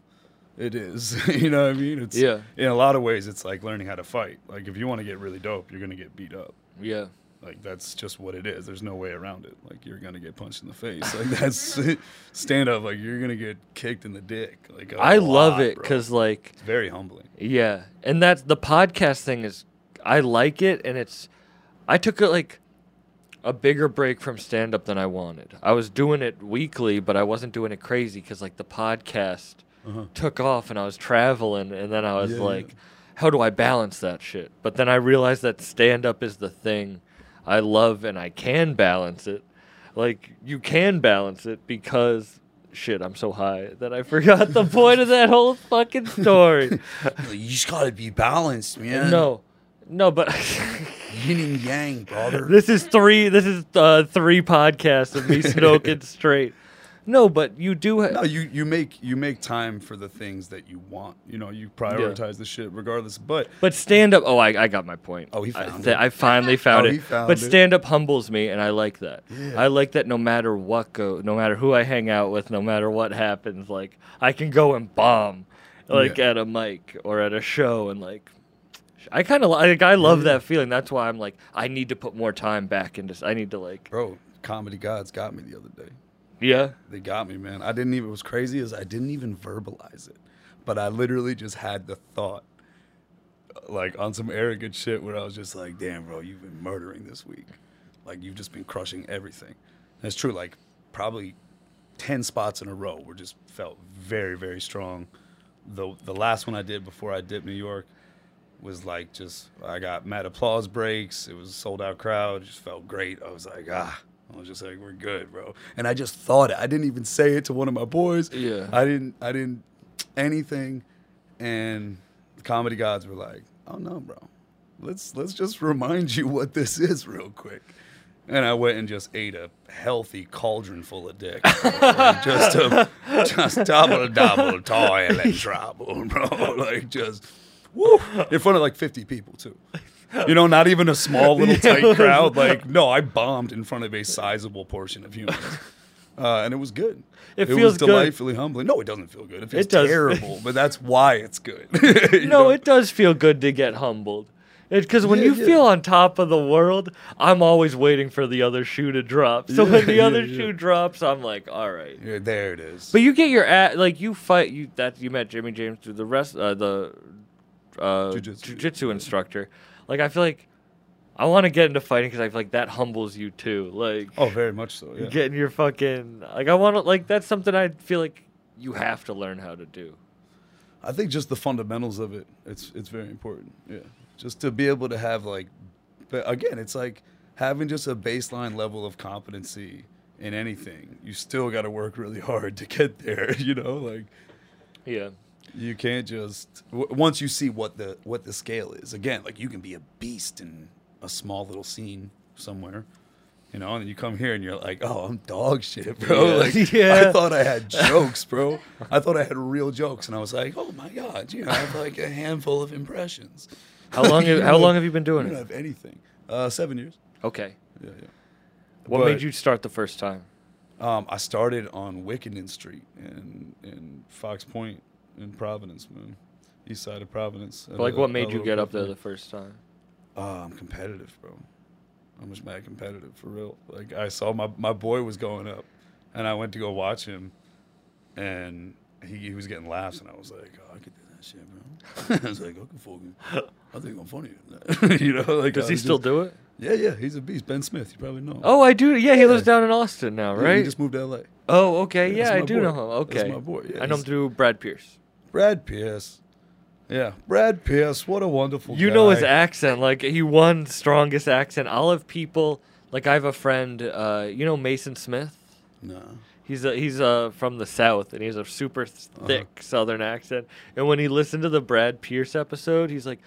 [SPEAKER 3] it is. <laughs> you know what I mean? It's
[SPEAKER 1] Yeah.
[SPEAKER 3] In a lot of ways, it's like learning how to fight. Like if you want to get really dope, you're gonna get beat up.
[SPEAKER 1] Yeah.
[SPEAKER 3] Like that's just what it is. There's no way around it. Like you're gonna get punched in the face. Like <laughs> that's <laughs> stand up. Like you're gonna get kicked in the dick. Like I
[SPEAKER 1] I love it because like
[SPEAKER 3] it's very humbling.
[SPEAKER 1] Yeah, and that's the podcast thing is I like it, and it's I took it like a bigger break from stand up than I wanted. I was doing it weekly, but I wasn't doing it crazy because like the podcast took off, and I was traveling, and then I was
[SPEAKER 3] Uh-huh. Yeah,
[SPEAKER 1] like, how do I balance that shit? But then I realized that stand up is the thing I love, and I can balance it. Like you can balance it because. Shit, I'm so high that I <laughs> forgot the point of that whole fucking story. <laughs>
[SPEAKER 6] You just gotta be balanced, man.
[SPEAKER 1] No, no, but <laughs>
[SPEAKER 6] Yin and yang, brother.
[SPEAKER 1] this is three. This is uh, three podcasts of me smoking straight. No, but you do. Ha-
[SPEAKER 3] No, you you make you make time for the things that you want. You know, you prioritize the shit regardless. But
[SPEAKER 1] but stand up. Oh, I, I got my point.
[SPEAKER 3] Oh, he
[SPEAKER 1] I,
[SPEAKER 3] found
[SPEAKER 1] th-
[SPEAKER 3] it.
[SPEAKER 1] I finally found
[SPEAKER 3] Oh,
[SPEAKER 1] it.
[SPEAKER 3] found
[SPEAKER 1] but stand up humbles me, and I like that. Yeah. I like that. No matter what go, no matter who I hang out with, no matter what happens, like I can go and bomb, like
[SPEAKER 3] Yeah.
[SPEAKER 1] at a mic or at a show, and like. I kind of like. I love that feeling. That's why I'm like. I need to put more time back into. I need to like.
[SPEAKER 3] bro, comedy gods got me the other day.
[SPEAKER 1] Yeah.
[SPEAKER 3] They got me, man. I didn't even. Was crazy as I didn't even verbalize it, but I literally just had the thought, like on some arrogant shit, where I was just like, "Damn, bro, you've been murdering this week. Like you've just been crushing everything." And it's true. Like probably ten spots in a row were just felt very, very strong. The the last one I did before I dipped New York was like just I got mad applause breaks. It was a sold out crowd. It just felt great. I was like, ah. I was just like, we're good, bro. And I just thought it. I didn't even say it to one of my boys.
[SPEAKER 1] Yeah.
[SPEAKER 3] I didn't I didn't anything. And the comedy gods were like, oh no, bro. Let's let's just remind you what this is real quick. And I went and just ate a healthy cauldron full of dick. Just a just double double toilet trouble, bro. <laughs> Like just woo, in front of like 50 people too. <laughs> You know, not even a small little tight crowd. Like, no, I bombed in front of a sizable portion of humans. <laughs> Uh, and it was good.
[SPEAKER 1] It
[SPEAKER 3] was
[SPEAKER 1] feels good.
[SPEAKER 3] delightfully humbling. No, it doesn't feel good. It feels
[SPEAKER 1] It does.
[SPEAKER 3] terrible, but that's <laughs> why it's good.
[SPEAKER 1] No,
[SPEAKER 3] know?
[SPEAKER 1] it does feel good to get humbled. Because when
[SPEAKER 3] Yeah,
[SPEAKER 1] you
[SPEAKER 3] yeah.
[SPEAKER 1] feel on top of the world, I'm always waiting for the other shoe to drop. So
[SPEAKER 3] Yeah,
[SPEAKER 1] when the other shoe drops, I'm like, all right.
[SPEAKER 3] There it is.
[SPEAKER 1] But you get your at like you fight you that you met Jimmy James through the rest uh, the uh,
[SPEAKER 3] Jiu-jitsu.
[SPEAKER 1] jiu-jitsu instructor. Like I feel like I want to get into fighting because I feel like that humbles you too. Like
[SPEAKER 3] oh, very much so. Yeah.
[SPEAKER 1] getting your fucking like I want to like that's something I feel like you have to learn how to do.
[SPEAKER 3] I think just the fundamentals of it. It's it's very important. Yeah, just to be able to have like, but again, it's like having just a baseline level of competency in anything. You still got to work really hard to get there. <laughs> You know, like
[SPEAKER 1] Yeah.
[SPEAKER 3] You can't just w- once you see what the what the scale is. Again, like you can be a beast in a small little scene somewhere. You know, and then you come here and you're like, "Oh, I'm dog shit, bro."
[SPEAKER 1] Yeah. <laughs>
[SPEAKER 3] Like, <laughs>
[SPEAKER 1] Yeah.
[SPEAKER 3] I thought I had jokes, bro. I thought I had real jokes, and I was like, "Oh my god, you know, I have like a handful of impressions."
[SPEAKER 1] How long have, <laughs> how long
[SPEAKER 3] have-
[SPEAKER 1] you been
[SPEAKER 3] You
[SPEAKER 1] doing
[SPEAKER 3] don't
[SPEAKER 1] it?
[SPEAKER 3] have anything. Uh, seven years.
[SPEAKER 1] Okay.
[SPEAKER 3] Yeah, yeah.
[SPEAKER 1] What
[SPEAKER 3] But-
[SPEAKER 1] made you start the first time?
[SPEAKER 3] Um, I started on Wickenden Street in in Fox Point in Providence, man, east side of Providence. at
[SPEAKER 1] Like
[SPEAKER 3] a-
[SPEAKER 1] what made you get up there the first time?
[SPEAKER 3] Uh, I'm competitive, bro. I'm just mad competitive for real. Like I saw my my boy was going up, and I went to go watch him, and he, he was getting laughs, and I was like, oh, I could do that shit, bro. <laughs> I was like, I can fucking, I think I'm funny. than that." <laughs> you know, like
[SPEAKER 1] Does he still
[SPEAKER 3] just-
[SPEAKER 1] do it?
[SPEAKER 3] Yeah, yeah, he's a beast. Ben Smith, you probably know. him.
[SPEAKER 1] Oh, I do. Yeah, he lives
[SPEAKER 3] Yeah.
[SPEAKER 1] down in Austin now,
[SPEAKER 3] Yeah,
[SPEAKER 1] right?
[SPEAKER 3] He just moved to L.A.
[SPEAKER 1] oh, okay.
[SPEAKER 3] Yeah,
[SPEAKER 1] Yeah, I do
[SPEAKER 3] boy.
[SPEAKER 1] know him.
[SPEAKER 3] That's
[SPEAKER 1] Okay.
[SPEAKER 3] my boy, yeah,
[SPEAKER 1] I know him through Brad Pierce.
[SPEAKER 3] Brad Pierce. Yeah, Brad Pierce. What a wonderful.
[SPEAKER 1] You know his accent. Like he won strongest accent. I'll have people. Like I have a friend. Uh, you know Mason Smith.
[SPEAKER 3] No.
[SPEAKER 1] He's a, he's uh, from the south and he has a super
[SPEAKER 3] Uh-huh.
[SPEAKER 1] thick southern accent. And when he listened to the Brad Pierce episode, he's like,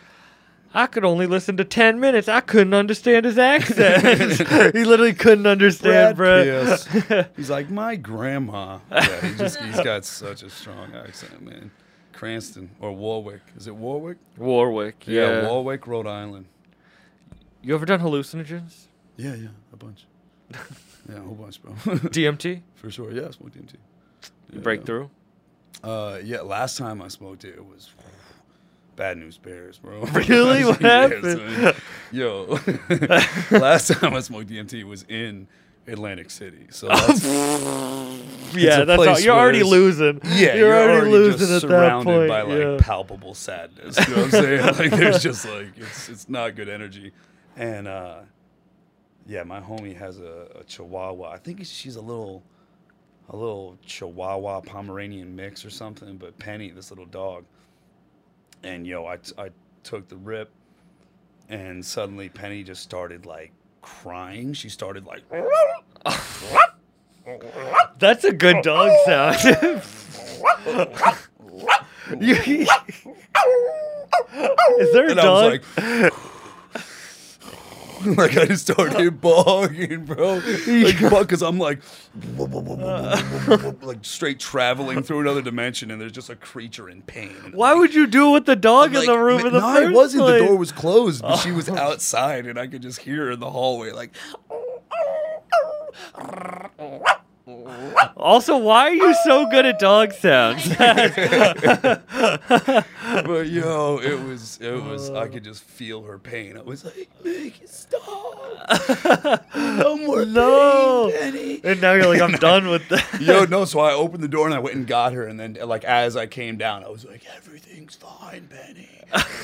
[SPEAKER 1] "I could only listen to ten minutes. I couldn't understand his accent. <laughs> he literally couldn't understand
[SPEAKER 3] Brad. Pierce. <laughs> He's like my grandma. Yeah, he just he's got such a strong accent, man. Cranston or Warwick. Is it Warwick?
[SPEAKER 1] Warwick. Yeah.
[SPEAKER 3] Warwick, Rhode Island.
[SPEAKER 1] You ever done hallucinogens?
[SPEAKER 3] Yeah, yeah, a bunch. <laughs> yeah, a whole bunch, bro. <laughs>
[SPEAKER 1] DMT?
[SPEAKER 3] For sure. Yeah, I smoked DMT. Yeah,
[SPEAKER 1] Breakthrough?
[SPEAKER 3] Uh, yeah. Last time I smoked it, it was bad news bears, bro. <laughs>
[SPEAKER 1] Really? What
[SPEAKER 3] Yeah,
[SPEAKER 1] happened?
[SPEAKER 3] Yo, last time I smoked DMT was in Atlantic City. So <laughs> that's,
[SPEAKER 1] Yeah, that's all, you're already losing.
[SPEAKER 3] yeah,
[SPEAKER 1] you're, already, losing
[SPEAKER 3] just
[SPEAKER 1] at that point.
[SPEAKER 3] by like
[SPEAKER 1] yeah.
[SPEAKER 3] palpable sadness. You know what I'm saying? <laughs> like there's just like it's it's not good energy, and uh, yeah, my homie has a, a Chihuahua. I think she's a little a little Chihuahua Pomeranian mix or something. But Penny, this little dog, and yo, I I took the rip, and suddenly Penny just started like crying. She started like.
[SPEAKER 1] That's a good dog sound. <laughs> <laughs> Is there a
[SPEAKER 3] And I
[SPEAKER 1] dog? <laughs>
[SPEAKER 3] like, <laughs> like I just started <laughs> barking, bro. Like, because I'm like, <laughs> like straight traveling through another dimension, and there's just a creature in pain.
[SPEAKER 1] Why would you do it with the dog in the room
[SPEAKER 3] "Ma-
[SPEAKER 1] in the
[SPEAKER 3] no, it wasn't.
[SPEAKER 1] place?
[SPEAKER 3] The door was closed, but she was outside, and I could just hear her in the hallway, like.
[SPEAKER 1] Also, why are you so good at dog sounds? <laughs>
[SPEAKER 3] But yo, it was, it was. I could just feel her pain. I was like, "Make it stop! No more
[SPEAKER 1] No.
[SPEAKER 3] pain, Penny."
[SPEAKER 1] and now you're like, I'm done with that. <laughs>
[SPEAKER 3] Yo, <laughs> no. So I opened the door and I went and got her, and then like as I came down, I was like, "Everything's fine, Penny,"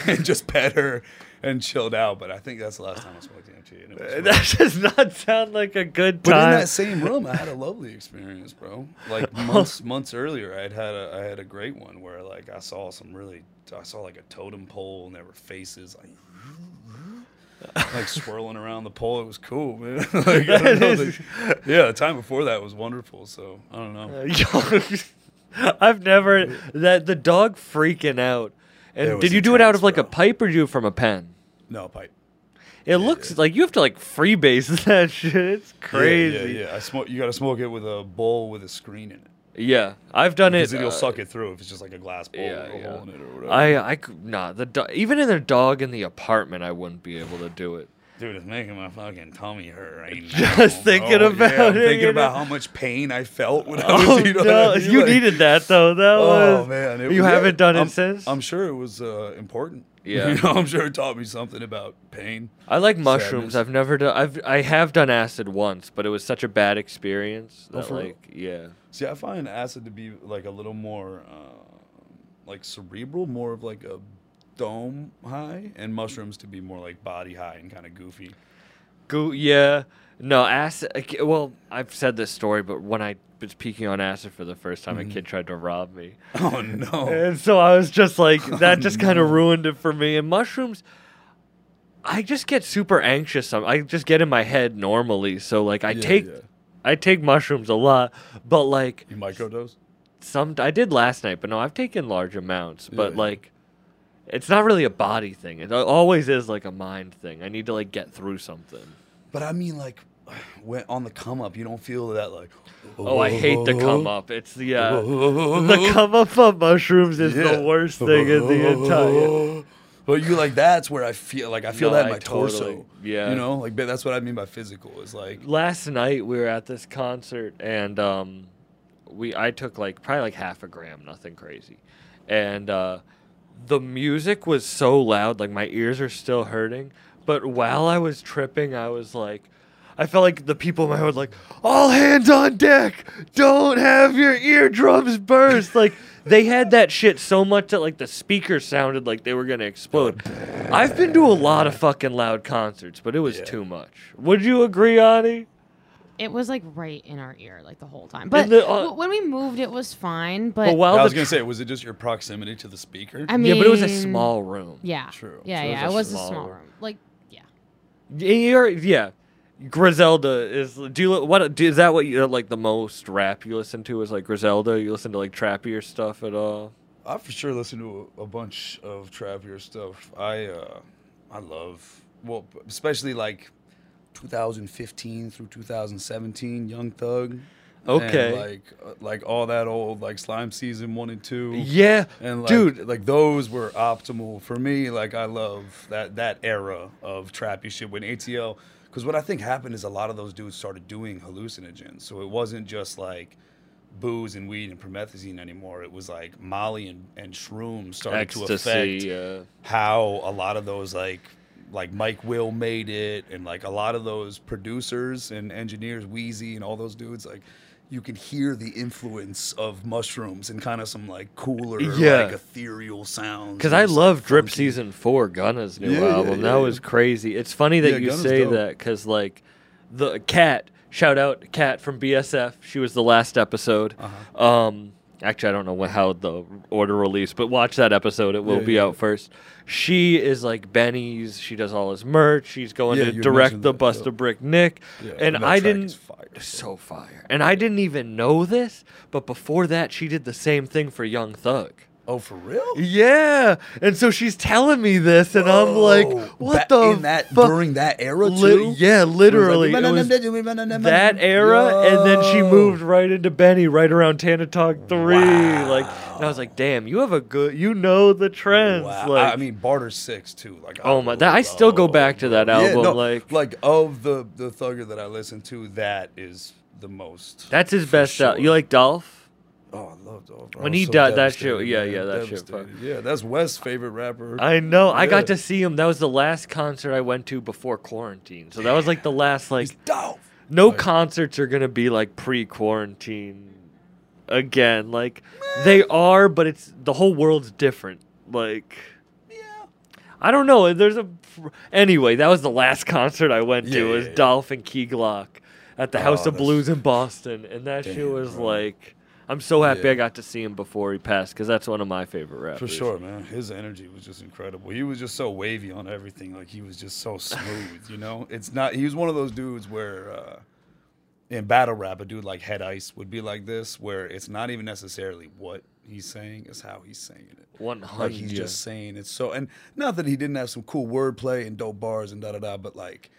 [SPEAKER 3] and just pet her and chilled out. But I think that's the last time I smoked DMT. And it
[SPEAKER 1] that <laughs> does not sound like a good time.
[SPEAKER 3] but in that same room, I had a lovely experience, bro. Like <laughs> oh. months months earlier, I had a I had a great one where like I saw some really I saw like a totem pole and there were faces like <laughs> like swirling around the pole. It was cool, man. like, know, like- yeah, the time before that was wonderful. So I don't know.
[SPEAKER 1] I've never that the dog freaking out.
[SPEAKER 3] It
[SPEAKER 1] And did you do it out of like a pipe or do you from a pen?
[SPEAKER 3] No pipe.
[SPEAKER 1] It looks like you have to like freebase <laughs> that shit. It's crazy.
[SPEAKER 3] Yeah, yeah, yeah. I smoke. You got to smoke it with a bowl with a screen in it.
[SPEAKER 1] Yeah, I've done it.
[SPEAKER 3] Because it'll
[SPEAKER 1] uh,
[SPEAKER 3] suck it through if it's just like a glass bowl
[SPEAKER 1] yeah,
[SPEAKER 3] with a
[SPEAKER 1] yeah.
[SPEAKER 3] hole in it or whatever.
[SPEAKER 1] I I nah the do- even in the dog in the apartment I wouldn't be able to do it.
[SPEAKER 3] Dude, it's making my fucking tummy hurt right <laughs> now.
[SPEAKER 1] Just thinking
[SPEAKER 3] bro.
[SPEAKER 1] about
[SPEAKER 3] yeah, I'm
[SPEAKER 1] it,
[SPEAKER 3] thinking
[SPEAKER 1] you
[SPEAKER 3] about
[SPEAKER 1] know?
[SPEAKER 3] how much pain I felt when I <laughs> was,
[SPEAKER 1] Oh
[SPEAKER 3] you know,
[SPEAKER 1] no,
[SPEAKER 3] I mean?
[SPEAKER 1] you
[SPEAKER 3] Like-
[SPEAKER 1] needed that though. That
[SPEAKER 3] Oh
[SPEAKER 1] was
[SPEAKER 3] man, it
[SPEAKER 1] you
[SPEAKER 3] was-
[SPEAKER 1] haven't done
[SPEAKER 3] I'm,
[SPEAKER 1] it since.
[SPEAKER 3] I'm sure it was uh, important. <laughs>
[SPEAKER 1] Yeah.
[SPEAKER 3] you know, I'm sure it taught me something about pain.
[SPEAKER 1] I like mushrooms.
[SPEAKER 3] Sadness.
[SPEAKER 1] I've never done. I've I have done acid once, but it was such a bad experience
[SPEAKER 3] Oh,
[SPEAKER 1] that
[SPEAKER 3] for real?
[SPEAKER 1] like yeah.
[SPEAKER 3] See, I find acid to be like a little more uh, like cerebral, more of like a dome high, and mushrooms to be more like body high and kind of goofy.
[SPEAKER 1] Go yeah. No acid. Well, I've said this story, but when I was peeking on acid for the first time,
[SPEAKER 3] Mm-hmm.
[SPEAKER 1] a kid tried to rob me.
[SPEAKER 3] Oh no! <laughs>
[SPEAKER 1] And so I was just like, <laughs> that just kind of ruined it for me. And mushrooms, I just get super anxious. I just get in my head normally. So like, I
[SPEAKER 3] Yeah,
[SPEAKER 1] take,
[SPEAKER 3] yeah.
[SPEAKER 1] I take mushrooms a lot, but like
[SPEAKER 3] You microdose?
[SPEAKER 1] some, I did last night, but no, I've taken large amounts. But
[SPEAKER 3] Yeah.
[SPEAKER 1] like, it's not really a body thing. It always is like a mind thing. I need to like get through something.
[SPEAKER 3] But I mean, like, when on the come up, you don't feel that like.
[SPEAKER 1] Oh, I hate the come up. It's the uh, the <laughs> come up of mushrooms is
[SPEAKER 3] Yeah.
[SPEAKER 1] the worst thing in the entire. <laughs>
[SPEAKER 3] But you like that's where I feel like I feel
[SPEAKER 1] No,
[SPEAKER 3] that in my
[SPEAKER 1] totally-
[SPEAKER 3] torso.
[SPEAKER 1] yeah.
[SPEAKER 3] You know, like that's what I mean by physical. Is like
[SPEAKER 1] last night we were at this concert and um we I took like probably like half a gram, nothing crazy. And uh the music was so loud, like my ears are still hurting. But while I was tripping, I was like I felt like the people in my head like, all hands on deck, don't have your eardrums burst. Like they had that shit so much that like the speakers sounded like they were gonna explode. I've been to a lot of fucking loud concerts, but it was
[SPEAKER 3] Yeah.
[SPEAKER 1] too much. Would you agree, Ani?
[SPEAKER 5] It was like right in our ear, like the whole time. But
[SPEAKER 1] the, uh,
[SPEAKER 5] w- when we moved, it was fine. But,
[SPEAKER 1] But while
[SPEAKER 3] I was gonna
[SPEAKER 1] tr-
[SPEAKER 3] say, was it just your proximity to the speaker?
[SPEAKER 5] I mean,
[SPEAKER 1] yeah, but it was a small room.
[SPEAKER 5] Yeah,
[SPEAKER 3] True.
[SPEAKER 5] Yeah,
[SPEAKER 1] So it
[SPEAKER 5] yeah,
[SPEAKER 1] was
[SPEAKER 5] it
[SPEAKER 1] a
[SPEAKER 5] was a
[SPEAKER 1] small
[SPEAKER 5] small
[SPEAKER 1] room.
[SPEAKER 5] room. Like, yeah.
[SPEAKER 1] You're, yeah. Griselda is. Do you li- what? Do, is that what you like the most rap you listen to? Is like Griselda? You listen to like trappier stuff at all?
[SPEAKER 3] I for sure listen to a, a bunch of trappier stuff. I uh, I love well, especially like 2015 through 2017, Young Thug.
[SPEAKER 1] Okay.
[SPEAKER 3] And like uh, like all that old like slime season one and two.
[SPEAKER 1] Yeah,
[SPEAKER 3] And like,
[SPEAKER 1] dude.
[SPEAKER 3] like those were optimal for me. Like I love that that era of trappy shit when ATL. Because what I think happened is a lot of those dudes started doing hallucinogens. So it wasn't just like booze and weed and promethazine anymore. It was like Molly and, and shrooms started to affect
[SPEAKER 1] Uh,
[SPEAKER 3] how a lot of those like like Mike Will made it and like a lot of those producers and engineers, Wheezy and all those dudes, like you can hear the influence of mushrooms and kind of some like cooler,
[SPEAKER 1] Yeah.
[SPEAKER 3] like ethereal sounds.
[SPEAKER 1] Because I love Drip
[SPEAKER 3] funky-
[SPEAKER 1] Season 4, Gunna's new
[SPEAKER 3] Yeah,
[SPEAKER 1] album.
[SPEAKER 3] yeah,
[SPEAKER 1] that was crazy. It's funny that you
[SPEAKER 3] Gunna's
[SPEAKER 1] say
[SPEAKER 3] dope.
[SPEAKER 1] that because, like, the cat, shout out Cat from BSF. She was the last episode.
[SPEAKER 3] Uh-huh.
[SPEAKER 1] Um, actually, I don't know what, how the order released, but watch that episode. It will be out first. She is like Benny's. She does all his merch. She's going
[SPEAKER 3] Yeah,
[SPEAKER 1] to direct the Bust a Brick Nick.
[SPEAKER 3] Yeah,
[SPEAKER 1] and I didn't.
[SPEAKER 3] fire.
[SPEAKER 1] So fire. And I didn't even know this, but before that, she did the same thing for Young Thug.
[SPEAKER 3] Oh, for real?
[SPEAKER 1] Yeah, and so she's telling me this, and I'm like, "What
[SPEAKER 3] ba-
[SPEAKER 1] the
[SPEAKER 3] in that
[SPEAKER 1] fuck?"
[SPEAKER 3] during that era
[SPEAKER 1] Li-
[SPEAKER 3] too?
[SPEAKER 1] yeah, literally,
[SPEAKER 3] It
[SPEAKER 1] it
[SPEAKER 3] was
[SPEAKER 1] was
[SPEAKER 3] like-
[SPEAKER 1] that era, and then she moved right into Benny, right around Tana Talk Three.
[SPEAKER 3] Wow.
[SPEAKER 1] Like, and I was like, "Damn, you have a good, you know the trends."
[SPEAKER 3] Wow.
[SPEAKER 1] Like,
[SPEAKER 3] I mean, Barter Six too. Like,
[SPEAKER 1] Oh my- that- I still go back to that
[SPEAKER 3] Yeah,
[SPEAKER 1] album,
[SPEAKER 3] no,
[SPEAKER 1] like-
[SPEAKER 3] like of the the thugger that I listen to, that is the most.
[SPEAKER 1] that's his best.
[SPEAKER 3] Sure.
[SPEAKER 1] You like Dolph?
[SPEAKER 3] Oh, I love Dolph.
[SPEAKER 1] When he
[SPEAKER 3] so
[SPEAKER 1] died, that shit- yeah,
[SPEAKER 3] man,
[SPEAKER 1] yeah, that shit
[SPEAKER 3] devastated. Yeah, that's Wes' favorite rapper.
[SPEAKER 1] I know. I got to see him. That was the last concert I went to before quarantine. So that was like the last like
[SPEAKER 3] He's Dolph.
[SPEAKER 1] no
[SPEAKER 3] Like-
[SPEAKER 1] concerts are gonna be like pre-quarantine again like they are but it's the whole world's different like i don't know there's a anyway that was the last <laughs> concert i went to
[SPEAKER 3] Yeah,
[SPEAKER 1] was
[SPEAKER 3] yeah, yeah.
[SPEAKER 1] dolph and key glock at the oh, house
[SPEAKER 3] Oh,
[SPEAKER 1] of blues in boston and that shit was
[SPEAKER 3] bro.
[SPEAKER 1] like i'm so happy
[SPEAKER 3] Yeah.
[SPEAKER 1] i got to see him before he passed because that's one of my favorite rappers
[SPEAKER 3] For sure, man. His energy was just incredible. He was just so wavy on everything. Like he was just so smooth, you know? It's not he was one of those dudes where uh in battle rap, a dude like Head Ice would be like this, where it's not even necessarily what he's saying, it's how he's saying it.
[SPEAKER 1] 100
[SPEAKER 3] Like he's just saying it so and not that he didn't have some cool wordplay and dope bars and da da da, but like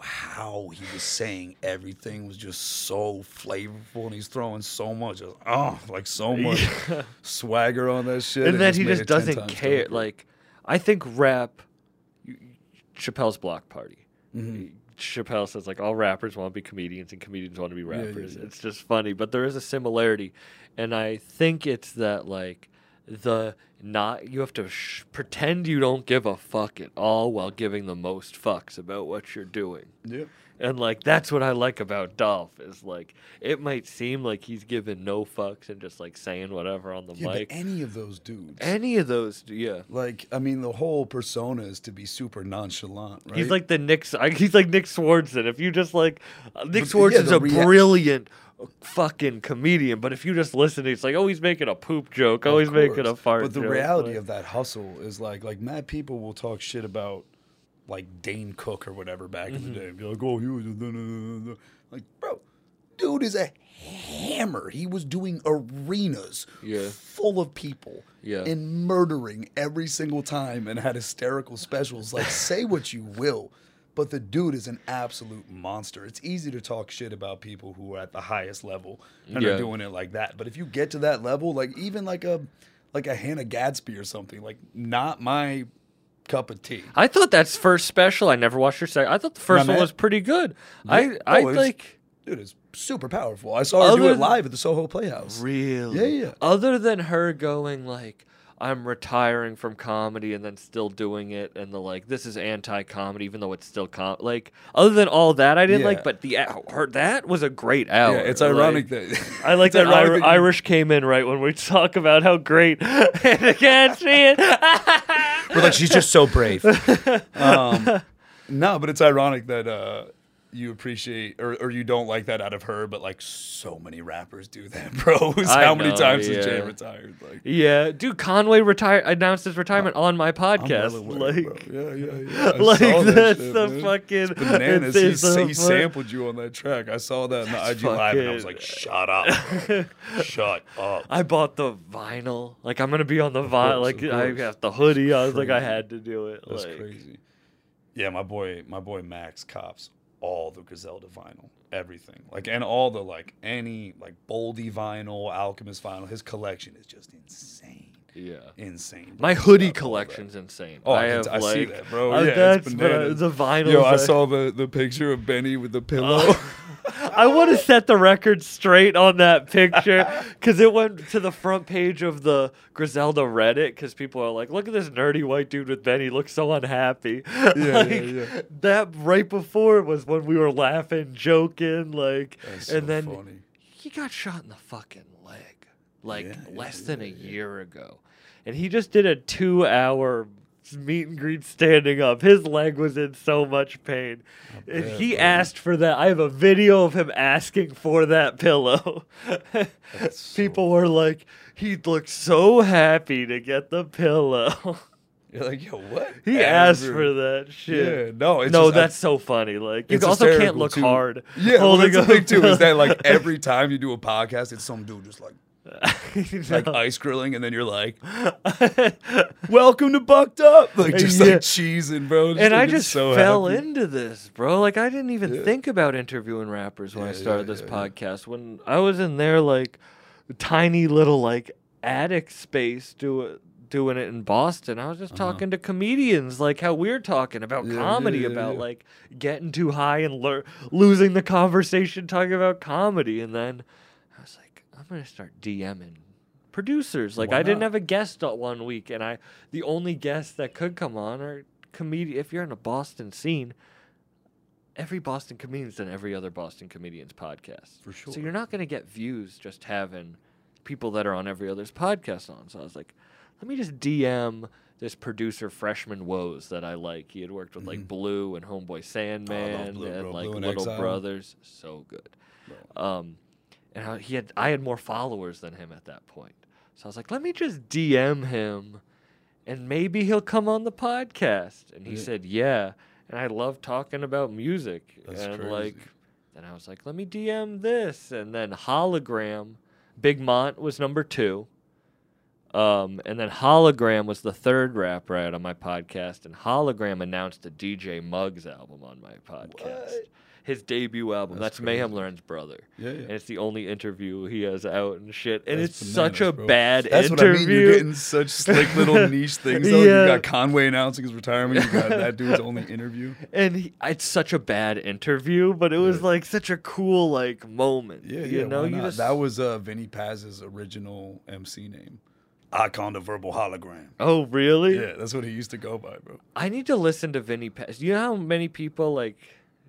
[SPEAKER 3] how he was saying everything was just so flavorful and he's throwing so much oh like so much <laughs> swagger on that shit
[SPEAKER 1] and
[SPEAKER 3] it
[SPEAKER 1] then he just doesn't care. Like, I think rap, Chappelle's Block Party.
[SPEAKER 3] Mm-hmm.
[SPEAKER 1] Chappelle says like all rappers want to be comedians and comedians want to be
[SPEAKER 3] yeah,
[SPEAKER 1] rappers.
[SPEAKER 3] yeah.
[SPEAKER 1] It's just funny, but there is a similarity, and I think it's that like the not you have to sh- pretend you don't give a fuck at all while giving the most fucks about what you're doing.
[SPEAKER 3] yeah
[SPEAKER 1] And like that's what I like about Dolph is like it might seem like he's giving no fucks and just like saying whatever on the
[SPEAKER 3] yeah
[SPEAKER 1] mic.
[SPEAKER 3] but any of those dudes
[SPEAKER 1] Any of those, yeah.
[SPEAKER 3] like i mean the whole persona is to be super nonchalant right
[SPEAKER 1] He's like the Nick. He's like Nick Swardson. If you just like uh, Nick
[SPEAKER 3] But,
[SPEAKER 1] Swardson's
[SPEAKER 3] yeah,
[SPEAKER 1] a brilliant fucking comedian, but if you just listen, it's like, oh, he's making a poop joke. Oh, he's making a fart.
[SPEAKER 3] But the
[SPEAKER 1] joke.
[SPEAKER 3] reality
[SPEAKER 1] like-
[SPEAKER 3] of that hustle is like like mad people will talk shit about like Dane Cook or whatever back in
[SPEAKER 1] Mm-hmm.
[SPEAKER 3] the day. Be like, oh, he was a da- da- da- da." like, bro, dude is a hammer. He was doing arenas
[SPEAKER 1] Yeah.
[SPEAKER 3] full of people
[SPEAKER 1] Yeah.
[SPEAKER 3] and murdering every single time and had hysterical specials. Like, say what you will. But the dude is an absolute monster. It's easy to talk shit about people who are at the highest level and
[SPEAKER 1] Yeah.
[SPEAKER 3] are doing it like that. But if you get to that level, like even like a like a Hannah Gadsby or something, like not my cup of tea.
[SPEAKER 1] I thought that's first special. I never watched her second. I thought the first
[SPEAKER 3] Nah,
[SPEAKER 1] one
[SPEAKER 3] man.
[SPEAKER 1] was pretty good.
[SPEAKER 3] Yeah.
[SPEAKER 1] I oh, I
[SPEAKER 3] Oh, it's-
[SPEAKER 1] like
[SPEAKER 3] Dude, is super powerful. I saw her do it live at the Soho Playhouse.
[SPEAKER 1] really.
[SPEAKER 3] Yeah, yeah.
[SPEAKER 1] Other than her going like. I'm retiring from comedy and then still doing it, and the like. This is anti-comedy, even though it's still com. Like, other than all that, I didn't
[SPEAKER 3] Yeah.
[SPEAKER 1] like. But the her that was a great hour.
[SPEAKER 3] Yeah, it's
[SPEAKER 1] Like,
[SPEAKER 3] ironic that
[SPEAKER 1] I like <laughs> that
[SPEAKER 3] ironic
[SPEAKER 1] Ir-
[SPEAKER 3] you-
[SPEAKER 1] Irish came in right when we talk about how great <laughs> and again see it.
[SPEAKER 3] We're like, she's just so brave. <laughs> um, no, but it's ironic that uh, you appreciate or, or you don't like that out of her, but like so many rappers do that, <laughs> bro. How many
[SPEAKER 1] know,
[SPEAKER 3] times has Jay
[SPEAKER 1] yeah.
[SPEAKER 3] retired? Like,
[SPEAKER 1] yeah, dude, Conway retired announced his retirement on my podcast.
[SPEAKER 3] aware,
[SPEAKER 1] like,
[SPEAKER 3] bro. yeah, yeah, yeah. <laughs> I
[SPEAKER 1] like
[SPEAKER 3] saw that
[SPEAKER 1] that's
[SPEAKER 3] shit,
[SPEAKER 1] the
[SPEAKER 3] man.
[SPEAKER 1] fucking
[SPEAKER 3] It's bananas.
[SPEAKER 1] it's-
[SPEAKER 3] he, he sampled you on that track. I saw that in the IG live, and I was like, "Shut up, <laughs> shut up."
[SPEAKER 1] I bought the vinyl. Like I'm gonna be on the vinyl. Like I got the hoodie. I was like I had to do it.
[SPEAKER 3] That's
[SPEAKER 1] like,
[SPEAKER 3] crazy. Yeah, my boy, my boy Max cops all the Griselda vinyl, everything. Like and all the like any like Boldy vinyl, Alchemist vinyl. His collection is just insane.
[SPEAKER 1] Yeah.
[SPEAKER 3] Insane.
[SPEAKER 1] My hoodie
[SPEAKER 3] Love all that.
[SPEAKER 1] collection's insane.
[SPEAKER 3] Oh, I,
[SPEAKER 1] I have
[SPEAKER 3] t- I
[SPEAKER 1] like
[SPEAKER 3] see that, bro.
[SPEAKER 1] uh,
[SPEAKER 3] yeah,
[SPEAKER 1] that's
[SPEAKER 3] it's
[SPEAKER 1] but, uh, the vinyl.
[SPEAKER 3] Yo, I saw the the picture of Benny with the pillow. <laughs>
[SPEAKER 1] I want to set the record straight on that picture <laughs> because it went to the front page of the Griselda Reddit because people are like, "Look at this nerdy white dude with Benny, He looks so unhappy." <laughs>
[SPEAKER 3] yeah,
[SPEAKER 1] like,
[SPEAKER 3] yeah.
[SPEAKER 1] That right before was when we were laughing, joking, like,
[SPEAKER 3] That's
[SPEAKER 1] and
[SPEAKER 3] so
[SPEAKER 1] then
[SPEAKER 3] funny.
[SPEAKER 1] he got shot in the fucking leg like
[SPEAKER 3] Yeah, yeah,
[SPEAKER 1] less
[SPEAKER 3] yeah,
[SPEAKER 1] than a
[SPEAKER 3] yeah.
[SPEAKER 1] year ago. And he just did a two hour meet and greet standing up. His leg was in so much pain. And he asked for that. I have a video of him asking for that pillow. <laughs>
[SPEAKER 3] So-
[SPEAKER 1] People were like, he looked so happy to get the pillow. <laughs>
[SPEAKER 3] You're like, yo, what?
[SPEAKER 1] he asked for that shit.
[SPEAKER 3] Yeah, no, it's
[SPEAKER 1] no,
[SPEAKER 3] just, I-
[SPEAKER 1] that's so funny. Like you also can't look
[SPEAKER 3] too.
[SPEAKER 1] hard.
[SPEAKER 3] Yeah, well,
[SPEAKER 1] holding
[SPEAKER 3] that's the thing too. Is that like every time you do a podcast, it's some dude just like <laughs> like ice grilling, and then you're like, <laughs> "Welcome to Bucked Up," like just
[SPEAKER 1] Yeah.
[SPEAKER 3] like cheesing, bro.
[SPEAKER 1] and I just
[SPEAKER 3] so
[SPEAKER 1] fell
[SPEAKER 3] happy.
[SPEAKER 1] into this, bro. Like I didn't even
[SPEAKER 3] Yeah.
[SPEAKER 1] think about interviewing rappers when I started
[SPEAKER 3] yeah,
[SPEAKER 1] this
[SPEAKER 3] yeah, yeah.
[SPEAKER 1] podcast. When I was in there, like tiny little like attic space do, doing it in Boston, I was just talking to comedians, like how we're talking about
[SPEAKER 3] Uh-huh. Yeah,
[SPEAKER 1] comedy,
[SPEAKER 3] yeah, yeah,
[SPEAKER 1] about
[SPEAKER 3] yeah.
[SPEAKER 1] like getting too high and losing the conversation, talking about comedy, and then I was like, I'm gonna start DMing producers. Like
[SPEAKER 3] Why
[SPEAKER 1] I didn't
[SPEAKER 3] not?
[SPEAKER 1] have a guest on one week, and I the only guests that could come on are comedian. If you're in a Boston scene, every Boston comedian's done every other Boston comedian's podcast.
[SPEAKER 3] For sure.
[SPEAKER 1] So you're not gonna get views just having people that are on every other's podcast on. So I was like, let me just DM this producer freshman woes that I like. He had worked with like Blu and Homeboy Sandman
[SPEAKER 3] Mm-hmm. Blu,
[SPEAKER 1] and
[SPEAKER 3] bro.
[SPEAKER 1] like
[SPEAKER 3] Blu
[SPEAKER 1] Little
[SPEAKER 3] Exile.
[SPEAKER 1] Brothers. So good. Um, and how he had I had more followers than him at that point. So I was like, let me just DM him, and maybe he'll come on the podcast. And he
[SPEAKER 3] Yeah.
[SPEAKER 1] said, yeah. And I love talking about music.
[SPEAKER 3] That's
[SPEAKER 1] and
[SPEAKER 3] crazy.
[SPEAKER 1] like, then I was like, let me DM this, and then hologram. Big Mont was number two. Um, and then Hologram was the third rapper I had on my podcast, and Hologram announced a DJ Muggs album on my podcast.
[SPEAKER 3] What?
[SPEAKER 1] His debut album.
[SPEAKER 3] That's
[SPEAKER 1] That's, Mayhem. Lauren's brother.
[SPEAKER 3] Yeah, yeah.
[SPEAKER 1] And it's the only interview he has out and shit. And
[SPEAKER 3] That's
[SPEAKER 1] it's such a
[SPEAKER 3] bananas, bro.
[SPEAKER 1] bad
[SPEAKER 3] That's
[SPEAKER 1] interview.
[SPEAKER 3] what I mean. You're getting such slick little <laughs> niche things. Though.
[SPEAKER 1] Yeah.
[SPEAKER 3] You got Conway announcing his retirement. You got that dude's only interview. <laughs>
[SPEAKER 1] and he, it's such a bad interview, but it was
[SPEAKER 3] Yeah.
[SPEAKER 1] like such a cool like moment.
[SPEAKER 3] Yeah,
[SPEAKER 1] you
[SPEAKER 3] yeah.
[SPEAKER 1] know, you just
[SPEAKER 3] That was uh, Vinnie Paz's original MC name. Ikon the verbal hologram.
[SPEAKER 1] Oh, really?
[SPEAKER 3] Yeah, that's what he used to go by, bro.
[SPEAKER 1] I need to listen to Vinny Paz. You know how many people like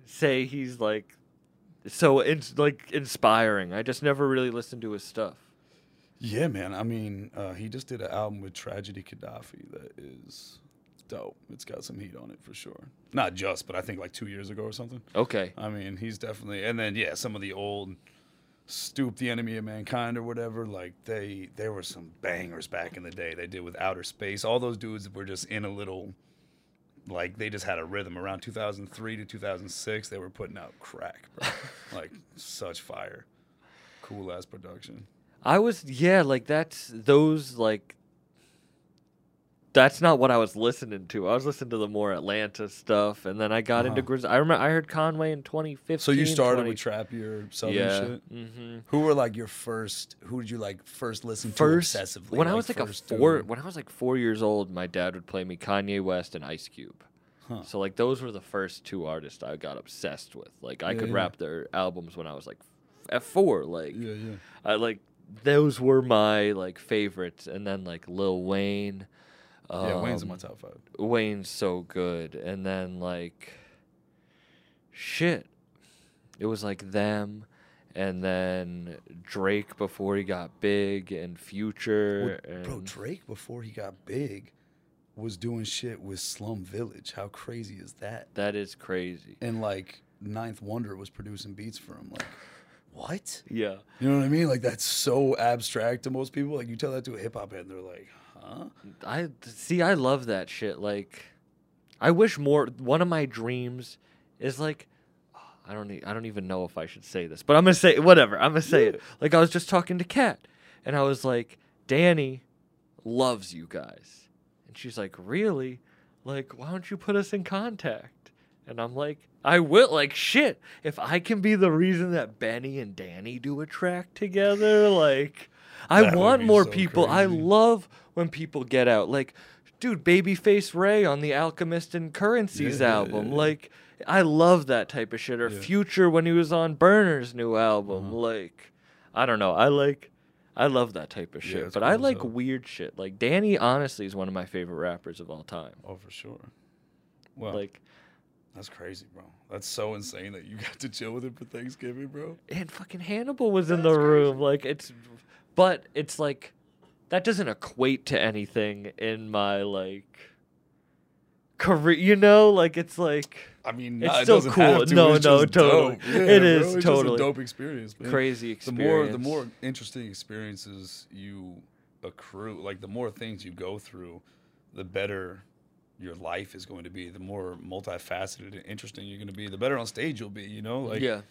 [SPEAKER 1] say he's like so in, like inspiring. I just never really listened to his stuff.
[SPEAKER 3] Yeah, man. I mean, uh, he just did an album with Tragedy Khadafi that is dope. It's got some heat on it for sure. Not just, but I think like two years ago or something.
[SPEAKER 1] Okay.
[SPEAKER 3] I mean, he's definitely. And then yeah, some of the old Stoupe the Enemy of Mankind or whatever. Like they, there were some bangers back in the day. They did with Outer Space. All those dudes were just in a little. Like they just had a rhythm around 2003 to 2006. They were putting out crack, bro. <laughs> like such fire, cool ass production.
[SPEAKER 1] I was yeah, like that's those like that's not what I was listening to. I was listening to the more Atlanta stuff, and then I got into
[SPEAKER 3] Uh-huh.
[SPEAKER 1] Grizz. I remember I heard Conway in 2015.
[SPEAKER 3] So you started
[SPEAKER 1] 20
[SPEAKER 3] with trappier southern
[SPEAKER 1] yeah.
[SPEAKER 3] shit.
[SPEAKER 1] hmm
[SPEAKER 3] Who were like your first? Who did you like first listen
[SPEAKER 1] First,
[SPEAKER 3] to obsessively?
[SPEAKER 1] when I was like a four,
[SPEAKER 3] dude?
[SPEAKER 1] when I was like four years old, my dad would play me Kanye West and Ice Cube.
[SPEAKER 3] Huh.
[SPEAKER 1] So like those were the first two artists I got obsessed with. Like I
[SPEAKER 3] Yeah,
[SPEAKER 1] could
[SPEAKER 3] yeah.
[SPEAKER 1] rap their albums when I was like at four. Like
[SPEAKER 3] Yeah, yeah.
[SPEAKER 1] I like those were my like favorites, and then like Lil Wayne.
[SPEAKER 3] Yeah, Wayne's in
[SPEAKER 1] um,
[SPEAKER 3] my top five.
[SPEAKER 1] Wayne's so good, and then like shit, it was like them, and then Drake before he got big, and Future,
[SPEAKER 3] Well,
[SPEAKER 1] and
[SPEAKER 3] bro, Drake before he got big was doing shit with Slum Village. How crazy is that?
[SPEAKER 1] that is crazy.
[SPEAKER 3] And like Ninth Wonder was producing beats for him. Like, what?
[SPEAKER 1] Yeah,
[SPEAKER 3] You know what I mean? Like that's so abstract to most people. Like you tell that to a hip hop head, and they're like, huh?
[SPEAKER 1] I see. I love that shit. Like, I wish more. One of my dreams is like. I don't. e- I don't even know if I should say this, but I'm gonna say whatever. I'm gonna say it. <laughs> Like I was just talking to Kat, and I was like, "Danny loves you guys," and she's like, "Really? Like, why don't you put us in contact?" And I'm like, I will. Like, shit. If I can be the reason that Benny and Danny do a track together, like, I
[SPEAKER 3] That
[SPEAKER 1] want more
[SPEAKER 3] so
[SPEAKER 1] people. I love when people get out. Like, dude, Babyface Ray on the Alchemist and Currencies
[SPEAKER 3] Yeah, yeah,
[SPEAKER 1] album.
[SPEAKER 3] yeah.
[SPEAKER 1] Like, I love that type of shit. Or
[SPEAKER 3] Yeah.
[SPEAKER 1] Future when he was on Burner's new album.
[SPEAKER 3] Uh-huh.
[SPEAKER 1] Like, I don't know. I like. I love that type of shit,
[SPEAKER 3] it's
[SPEAKER 1] but I
[SPEAKER 3] cool
[SPEAKER 1] like
[SPEAKER 3] hell.
[SPEAKER 1] weird shit. Like Danny, honestly, is one of my favorite rappers of all time.
[SPEAKER 3] Oh, for sure. Well,
[SPEAKER 1] Like,
[SPEAKER 3] that's crazy, bro. That's so insane that you <laughs> got to chill with him for Thanksgiving, bro.
[SPEAKER 1] and fucking Hannibal was in the room. Like it's, but it's like that doesn't equate to anything in my like career. You know, like it's like
[SPEAKER 3] I mean,
[SPEAKER 1] It's
[SPEAKER 3] nah,
[SPEAKER 1] still
[SPEAKER 3] doesn't
[SPEAKER 1] cool.
[SPEAKER 3] to,
[SPEAKER 1] No,
[SPEAKER 3] it's
[SPEAKER 1] no, totally.
[SPEAKER 3] dope. <laughs> Yeah,
[SPEAKER 1] It
[SPEAKER 3] bro,
[SPEAKER 1] is
[SPEAKER 3] it's just
[SPEAKER 1] totally.
[SPEAKER 3] a dope experience, man.
[SPEAKER 1] crazy
[SPEAKER 3] The
[SPEAKER 1] experience.
[SPEAKER 3] more, the more interesting experiences you accrue, like the more things you go through, the better your life is going to be. The more multifaceted and interesting you're going to be, the better on stage you'll be. You know, like
[SPEAKER 1] yeah.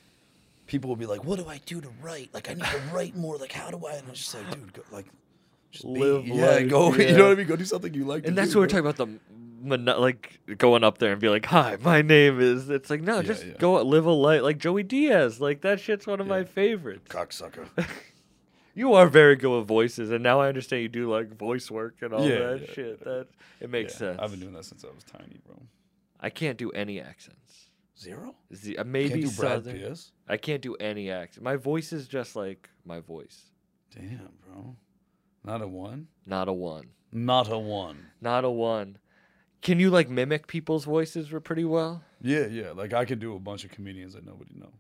[SPEAKER 3] People will be like,
[SPEAKER 6] What do I do to write? Like I need to write more. Like how do I? And I'm just like, dude, go, like
[SPEAKER 3] just be-
[SPEAKER 1] Live
[SPEAKER 3] yeah, <laughs>
[SPEAKER 1] life,
[SPEAKER 3] go.
[SPEAKER 1] yeah.
[SPEAKER 3] You know what I mean? Go do something you like. to
[SPEAKER 1] And that's
[SPEAKER 3] do,
[SPEAKER 1] what we're talking about the like going up there and be like, "Hi, my name is." It's like no,
[SPEAKER 3] Yeah,
[SPEAKER 1] just
[SPEAKER 3] yeah.
[SPEAKER 1] go live a life like Joey Diaz. Like that shit's one of my favorites.
[SPEAKER 3] cocksucker. <laughs>
[SPEAKER 1] You are very good with voices, and now I understand you do like voice work and all that shit. That it makes sense.
[SPEAKER 3] I've been doing that since I was tiny, bro.
[SPEAKER 1] I can't do any accents.
[SPEAKER 3] Zero.
[SPEAKER 1] Z- uh, maybe
[SPEAKER 3] Can't do Brad
[SPEAKER 1] southern.
[SPEAKER 3] Pierce.
[SPEAKER 1] I can't do any accent. My voice is just like my voice.
[SPEAKER 3] Damn, bro. Not a one.
[SPEAKER 1] Not a one.
[SPEAKER 3] Not a one.
[SPEAKER 1] Not a one. Can you like mimic people's voices pretty well?
[SPEAKER 3] Yeah, yeah. Like I could do a bunch of comedians that nobody know.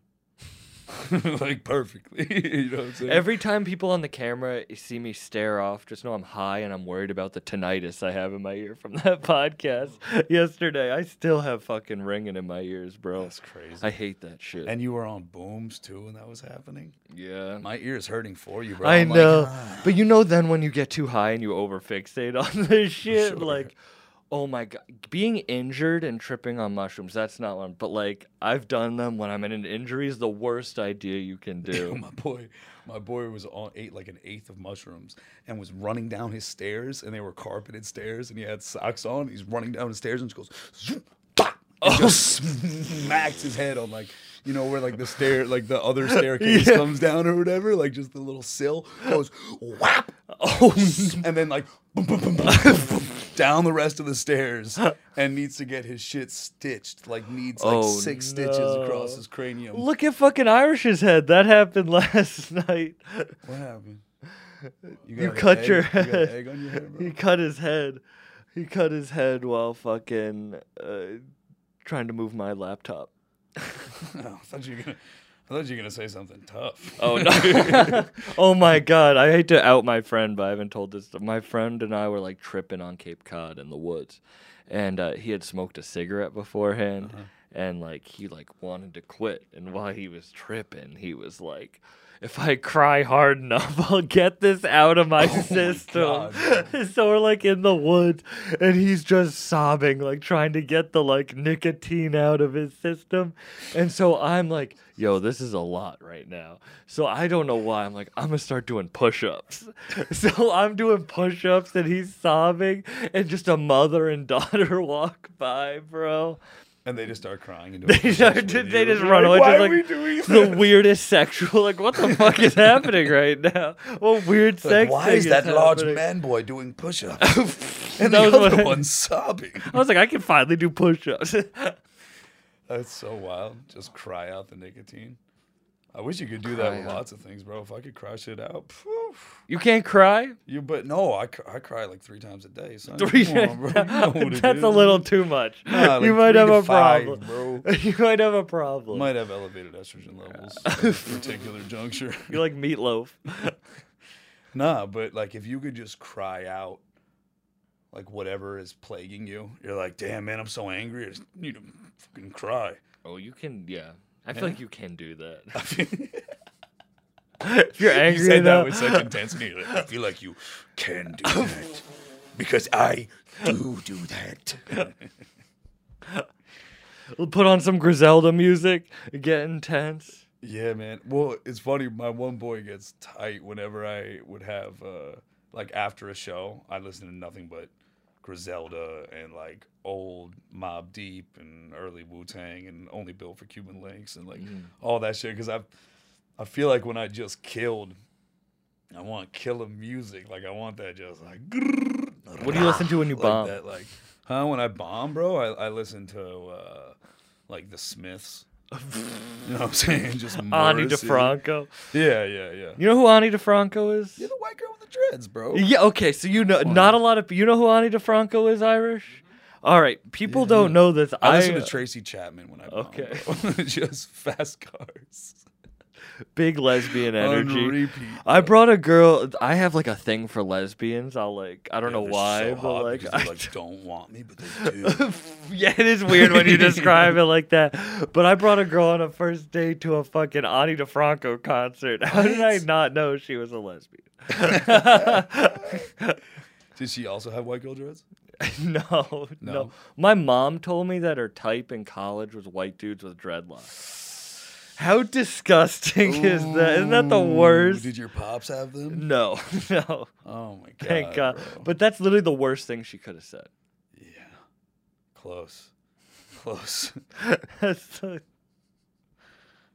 [SPEAKER 3] <laughs> like perfectly. <laughs> you know what I'm saying?
[SPEAKER 1] Every time people on the camera see me stare off, just know I'm high and I'm worried about the tinnitus I have in my ear from <laughs> that podcast yesterday. I still have fucking ringing in my ears, bro.
[SPEAKER 3] That's crazy.
[SPEAKER 1] I hate that shit.
[SPEAKER 3] and you were on booms too when that was happening.
[SPEAKER 1] yeah.
[SPEAKER 3] My ear is hurting for you, bro.
[SPEAKER 1] I
[SPEAKER 3] I'm like,
[SPEAKER 1] know.
[SPEAKER 3] "Ah."
[SPEAKER 1] but you know then when you get too high and you overfixate on this shit,
[SPEAKER 3] sure.
[SPEAKER 1] like oh my god, being injured and tripping on mushrooms, that's not one. But like I've done them when I'm in an injury is the worst idea you can do. <laughs>
[SPEAKER 3] my boy, my boy was on ate like an eighth of mushrooms and was running down his stairs, and they were carpeted stairs, and he had socks on. He's running down the stairs and just goes, zoom, and
[SPEAKER 1] Oh.
[SPEAKER 3] just smacks his head on like. You know where like the stair, like the other <laughs> staircase
[SPEAKER 1] Yeah.
[SPEAKER 3] comes down or whatever, like just the little sill goes whap,
[SPEAKER 1] oh <laughs>
[SPEAKER 3] and then like boom, boom, boom, down the rest of the stairs, <laughs> and needs to get his shit stitched. Like needs like
[SPEAKER 1] Oh,
[SPEAKER 3] six stitches across his cranium.
[SPEAKER 1] Look at fucking Irish's head. That happened <laughs> last night.
[SPEAKER 3] What happened?
[SPEAKER 1] You
[SPEAKER 3] got an
[SPEAKER 1] cut
[SPEAKER 3] egg-
[SPEAKER 1] your
[SPEAKER 3] you got an
[SPEAKER 1] head.
[SPEAKER 3] egg on your head, bro?
[SPEAKER 1] He cut his head. He cut his head while fucking uh, trying to move my laptop. <laughs>
[SPEAKER 3] Oh, I thought you were gonna. I thought you were gonna say something tough.
[SPEAKER 1] Oh no! <laughs> oh my god! I hate to out my friend, but I haven't told this. My friend and I were like tripping on Cape Cod in the woods, and uh, he had smoked a cigarette beforehand, and like he like wanted to quit. And while he was tripping, he was like, "If I cry hard enough, <laughs> I'll get this out of my oh system."
[SPEAKER 3] God, <laughs>
[SPEAKER 1] so we're like in the woods, and he's just sobbing, like trying to get the like nicotine out of his system. And so I'm like, yo, this is a lot right now. So I don't know why. I'm like, I'm gonna start doing push ups. <laughs> so I'm doing push ups, and he's sobbing, and just a mother and daughter walk by, bro.
[SPEAKER 3] And they just start crying. And <laughs>
[SPEAKER 1] They
[SPEAKER 3] push-ups
[SPEAKER 1] they just run away.
[SPEAKER 3] Why
[SPEAKER 1] like
[SPEAKER 3] are we doing
[SPEAKER 1] the weirdest sexual. Like, what the fuck is happening right now? What weird <laughs> sex?
[SPEAKER 3] why is that large man boy doing push-ups? <laughs> and
[SPEAKER 1] That
[SPEAKER 3] the
[SPEAKER 1] was
[SPEAKER 3] other one sobbing.
[SPEAKER 1] I was like, I can finally do push ups.
[SPEAKER 3] That's so wild. Just cry out the nicotine. I wish you could do that with
[SPEAKER 1] out.
[SPEAKER 3] lots of things, bro. If I could cry shit out, phew.
[SPEAKER 1] you can't cry.
[SPEAKER 3] you. But no, I, cr- I cry like three times a day. Son.
[SPEAKER 1] Three.
[SPEAKER 3] Come on, <laughs> bro. You know
[SPEAKER 1] That's a little too much.
[SPEAKER 3] Nah,
[SPEAKER 1] you might have a
[SPEAKER 3] five,
[SPEAKER 1] problem,
[SPEAKER 3] bro. <laughs>
[SPEAKER 1] you might have a problem.
[SPEAKER 3] Might have elevated estrogen levels at a <laughs> particular juncture.
[SPEAKER 1] You're like meatloaf.
[SPEAKER 3] Nah, but like if you could just cry out like whatever is plaguing you, you're like, damn man, I'm so angry. I just need to fucking cry.
[SPEAKER 1] oh, you can. Yeah, I feel like you can do that.
[SPEAKER 3] you
[SPEAKER 1] if you're angry
[SPEAKER 3] said that
[SPEAKER 1] enough,
[SPEAKER 3] with such intensity. Like, I feel like you can do that because I do do that.
[SPEAKER 1] we'll put on some Griselda music, get intense.
[SPEAKER 3] yeah, man. Well, it's funny. My one boy gets tight whenever I would have uh like after a show. I listen to nothing but Griselda and like old Mobb Deep and early Wu Tang and only built for Cuban links and like
[SPEAKER 1] Mm.
[SPEAKER 3] all that shit. Because I, I feel like when I just killed, I want killer music. Like I want that just like.
[SPEAKER 1] What do you listen to when you
[SPEAKER 3] like
[SPEAKER 1] bomb?
[SPEAKER 3] that, like, huh? When I bomb, bro, I, I listen to uh, like the Smiths. you know what I'm saying? <laughs> Just
[SPEAKER 1] Ani
[SPEAKER 3] Morrissey.
[SPEAKER 1] DiFranco.
[SPEAKER 3] Yeah, yeah, yeah.
[SPEAKER 1] You know who Ani DiFranco is?
[SPEAKER 3] You're the white girl with the dreads, bro.
[SPEAKER 1] Yeah, okay, so you know not a lot of you know who Ani DiFranco is Irish? All right, people don't know this.
[SPEAKER 3] I listen to uh, Tracy Chapman when I bomb,
[SPEAKER 1] Okay. <laughs>
[SPEAKER 3] just fast cars.
[SPEAKER 1] big lesbian energy.
[SPEAKER 3] repeat,
[SPEAKER 1] I brought a girl. I have like a thing for lesbians. I'll like I don't
[SPEAKER 3] Yeah,
[SPEAKER 1] know why,
[SPEAKER 3] so
[SPEAKER 1] but like, I-
[SPEAKER 3] like <laughs> don't want me, but they do. <laughs>
[SPEAKER 1] yeah, it is weird when you describe it like that. But I brought a girl on a first date to a fucking Ani DiFranco concert. How did I not know she was a lesbian?
[SPEAKER 3] Did she also have white girl dreads? <laughs>
[SPEAKER 1] no, no,
[SPEAKER 3] No?
[SPEAKER 1] My mom told me that her type in college was white dudes with dreadlocks. How disgusting is that? Isn't that the worst?
[SPEAKER 3] Did your pops have them?
[SPEAKER 1] No, <laughs> no.
[SPEAKER 3] Oh my god!
[SPEAKER 1] Thank God.
[SPEAKER 3] bro.
[SPEAKER 1] But that's literally the worst thing she could have said.
[SPEAKER 3] yeah, close, close.
[SPEAKER 1] That's <laughs> so-